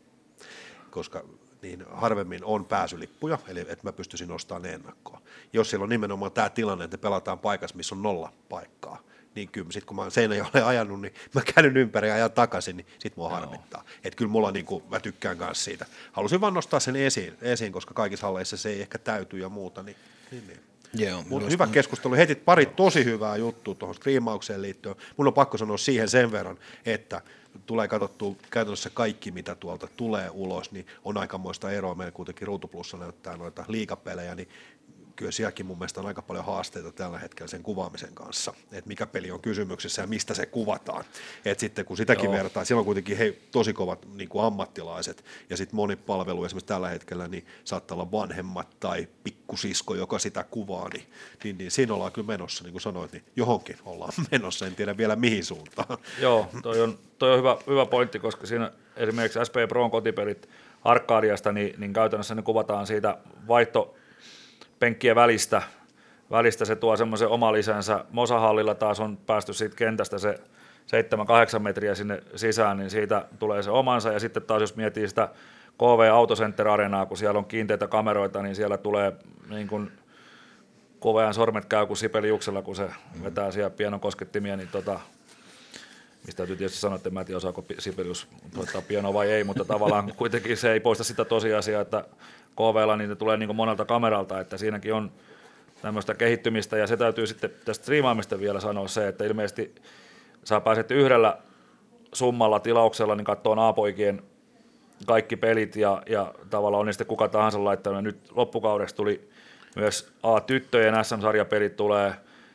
koska niin harvemmin on pääsylippuja, eli että mä pystyisin ostamaan ne ennakkoa. Jos siellä on nimenomaan tämä tilanne, että pelataan paikassa, missä on nolla paikkaa, niin kyllä sitten kun mä oon Seinäjoelle ajanut, niin mä käyn ympäri ja ajan takaisin, niin sit mua harmittaa. Että kyllä mulla niinku, mä tykkään kanssa siitä. Halusin vaan nostaa sen esiin, esiin koska kaikissa halleissa se ei ehkä täyty ja muuta, niin, niin, niin. Joo, Mutta hyvä keskustelu. Heti pari tosi hyvää juttua tuohon striimaukseen liittyen. Mun on pakko sanoa siihen sen verran, että tulee katsottua käytännössä kaikki, mitä tuolta tulee ulos, niin on aikamoista eroa. Meillä kuitenkin Ruutuplussa näyttää noita liikapelejä, niin kyllä sielläkin mun mielestä on aika paljon haasteita tällä hetkellä sen kuvaamisen kanssa, että mikä peli on kysymyksessä ja mistä se kuvataan. Et sitten kun sitäkin Joo. vertaa, siellä on kuitenkin hei, tosi kovat niin kuin ammattilaiset ja sitten moni palvelu esimerkiksi tällä hetkellä niin saattaa olla vanhemmat tai pikkusisko, joka sitä kuvaa, niin, niin, niin siinä ollaan kyllä menossa, niin kuin sanoit, niin johonkin ollaan menossa, en tiedä vielä mihin suuntaan. Joo, toi on, toi on hyvä, hyvä pointti, koska siinä esimerkiksi SP Proon kotipelit Arkadiasta, niin, niin käytännössä ne kuvataan siitä vaihto penkkien välistä, välistä se tuo semmoisen oma lisänsä. Mosahallilla taas on päästy siitä kentästä se 7-8 metriä sinne sisään, niin siitä tulee se omansa. Ja sitten taas jos miettii sitä KV Autocenter Arenaa, kun siellä on kiinteitä kameroita, niin siellä tulee niin kuin kovean sormet käy kuin sipeliuksella, kun se vetää siellä pienon koskettimia, niin tota, mistä täytyy tietysti sanoa, että en mä tiedä osaako Sibelius pienoa vai ei, mutta tavallaan kuitenkin se ei poista sitä tosiasiaa, että KVlla niitä tulee niin monelta kameralta, että siinäkin on tämmöistä kehittymistä, ja se täytyy sitten tästä striimaamista vielä sanoa se, että ilmeisesti sä pääset yhdellä summalla tilauksella niin katsoa naapoikien kaikki pelit, ja, ja tavallaan on sitten kuka tahansa laittanut. Nyt loppukaudeksi tuli myös A-tyttöjen SM-sarjapelit tulee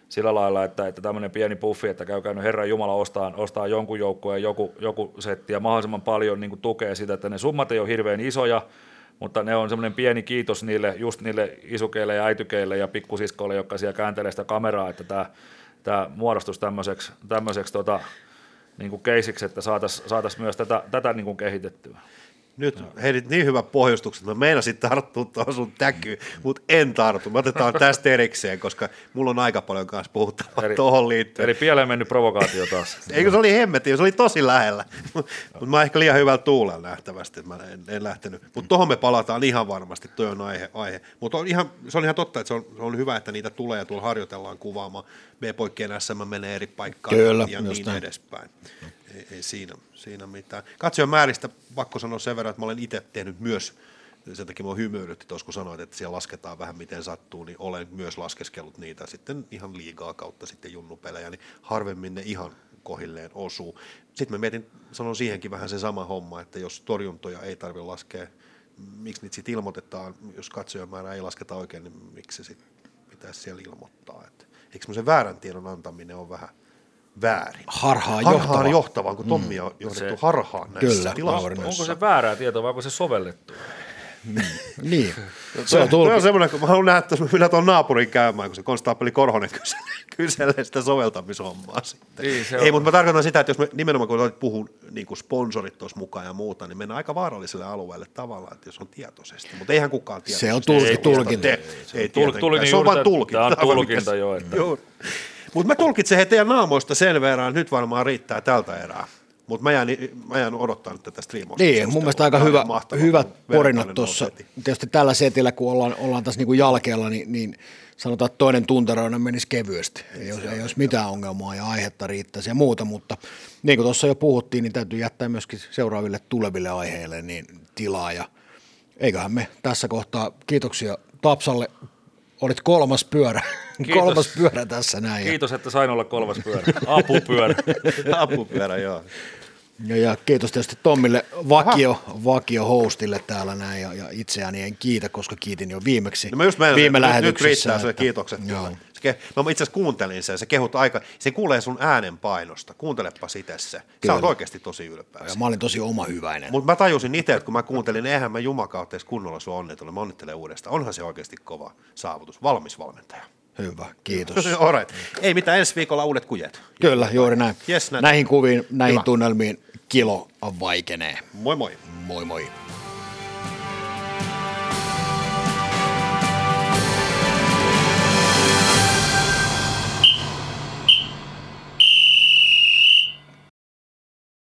sillä lailla, että, että tämmöinen pieni puffi, että käy käynyt Herran Jumala ostaa, ostaa jonkun joukkueen joku, joku setti. Ja mahdollisimman paljon niin tukee sitä, että ne summat ei ole hirveän isoja, mutta ne on semmoinen pieni kiitos niille, just niille isukeille ja äitykeille ja pikkusiskoille, jotka siellä kääntelee sitä kameraa, että tämä, tämä muodostus tämmöiseksi, tämmöiseksi tota, niin kuin keisiksi, että saataisiin saatais myös tätä, tätä niin kuin kehitettyä. Nyt heidit niin hyvä pohjustukset, mä meinasin tarttua tuohon sun täkyyn, mutta en tartu. Me otetaan tästä erikseen, koska mulla on aika paljon kanssa puhuttavaa eli, tuohon liittyen. Eli pieleen mennyt provokaatio taas. Eikö se oli hemmetti, se oli tosi lähellä. mutta mä ehkä liian hyvällä tuulella nähtävästi, mä en, en lähtenyt. Mutta tuohon me palataan ihan varmasti, toi on aihe. aihe. Mutta se on ihan totta, että se on, se on hyvä, että niitä tulee ja tuolla harjoitellaan kuvaamaan. B-poikkien SM menee eri paikkaan Kyllä, ja niin näin. edespäin ei, ei siinä, siinä mitään. Katsojan määristä pakko sanoa sen verran, että mä olen itse tehnyt myös, sen takia mä hymyilytti tuossa, kun sanoit, että siellä lasketaan vähän miten sattuu, niin olen myös laskeskellut niitä sitten ihan liigaa kautta sitten junnupelejä, niin harvemmin ne ihan kohilleen osuu. Sitten mä mietin, sanon siihenkin vähän se sama homma, että jos torjuntoja ei tarvitse laskea, miksi niitä sitten ilmoitetaan, jos katsojan määrä ei lasketa oikein, niin miksi se sitten pitäisi siellä ilmoittaa. Että, eikö semmoisen väärän tiedon antaminen on vähän – väärin. Harhaan, harhaan johtava. johtava, kun Tommi on johdettu se, harhaan näissä kyllä, Onko se väärää tietoa vai onko se sovellettu? Mm. niin. Se on, tullut. on semmoinen, kun mä haluan nähdä, että minä tuon naapurin käymään, kun se konstaapeli Korhonen kyselee sitä soveltamishommaa sitten. Niin, Ei, mutta mä tarkoitan sitä, että jos me nimenomaan kun puhun niin kuin sponsorit tuossa mukaan ja muuta, niin mennään aika vaaralliselle alueelle tavallaan, että jos on tietoisesti. Mutta eihän kukaan tiedä. Se on tulkinta. Ei, ei, ei, se on vain tulkinta. Tämä on tulkinta jo. Että... Mutta mä tulkitsen he teidän naamoista sen verran, nyt varmaan riittää tältä erää. Mutta mä, jään, mä jään odottaa nyt tätä striimausta. Niin, mun mielestä aika hyvä, hyvät porinat tuossa. Tietysti tällä setillä, kun ollaan, ollaan tässä niinku jalkeella, niin, niin sanotaan, että toinen tunteroinen menisi kevyesti. Ei, olisi, ei olisi mitään ongelmaa ja aihetta riittäisi ja muuta, mutta niin kuin tuossa jo puhuttiin, niin täytyy jättää myöskin seuraaville tuleville aiheille niin tilaa. Ja eiköhän me tässä kohtaa kiitoksia Tapsalle Olit kolmas pyörä. Kiitos. kolmas pyörä tässä näin. Kiitos, että sain olla kolmas pyörä. Apupyörä. Apupyörä, joo. Ja, ja kiitos tietysti Tommille vakio, vakio hostille täällä näin ja, ja itseäni en kiitä, koska kiitin jo viimeksi no mä just viime nyt. Nyt riittää että, kiitokset. Joo. Se, mä itse asiassa kuuntelin sen, se kehut aika, se kuulee sun äänen painosta, kuuntelepa itse se. Sä oot oikeasti tosi ylpeä. Ja mä olin tosi oma hyväinen. Mutta mä tajusin itse, että kun mä kuuntelin, niin eihän mä jumakautta edes kunnolla sua onnitella, mä onnittelen uudestaan. Onhan se oikeasti kova saavutus, valmis valmentaja. Hyvä, kiitos. Alright. Ei mitään, ensi viikolla uudet kujet. Kyllä, juuri näin. Yes, näin. Näihin kuviin, näihin Hyvä. tunnelmiin kilo vaikenee. Moi moi. Moi moi.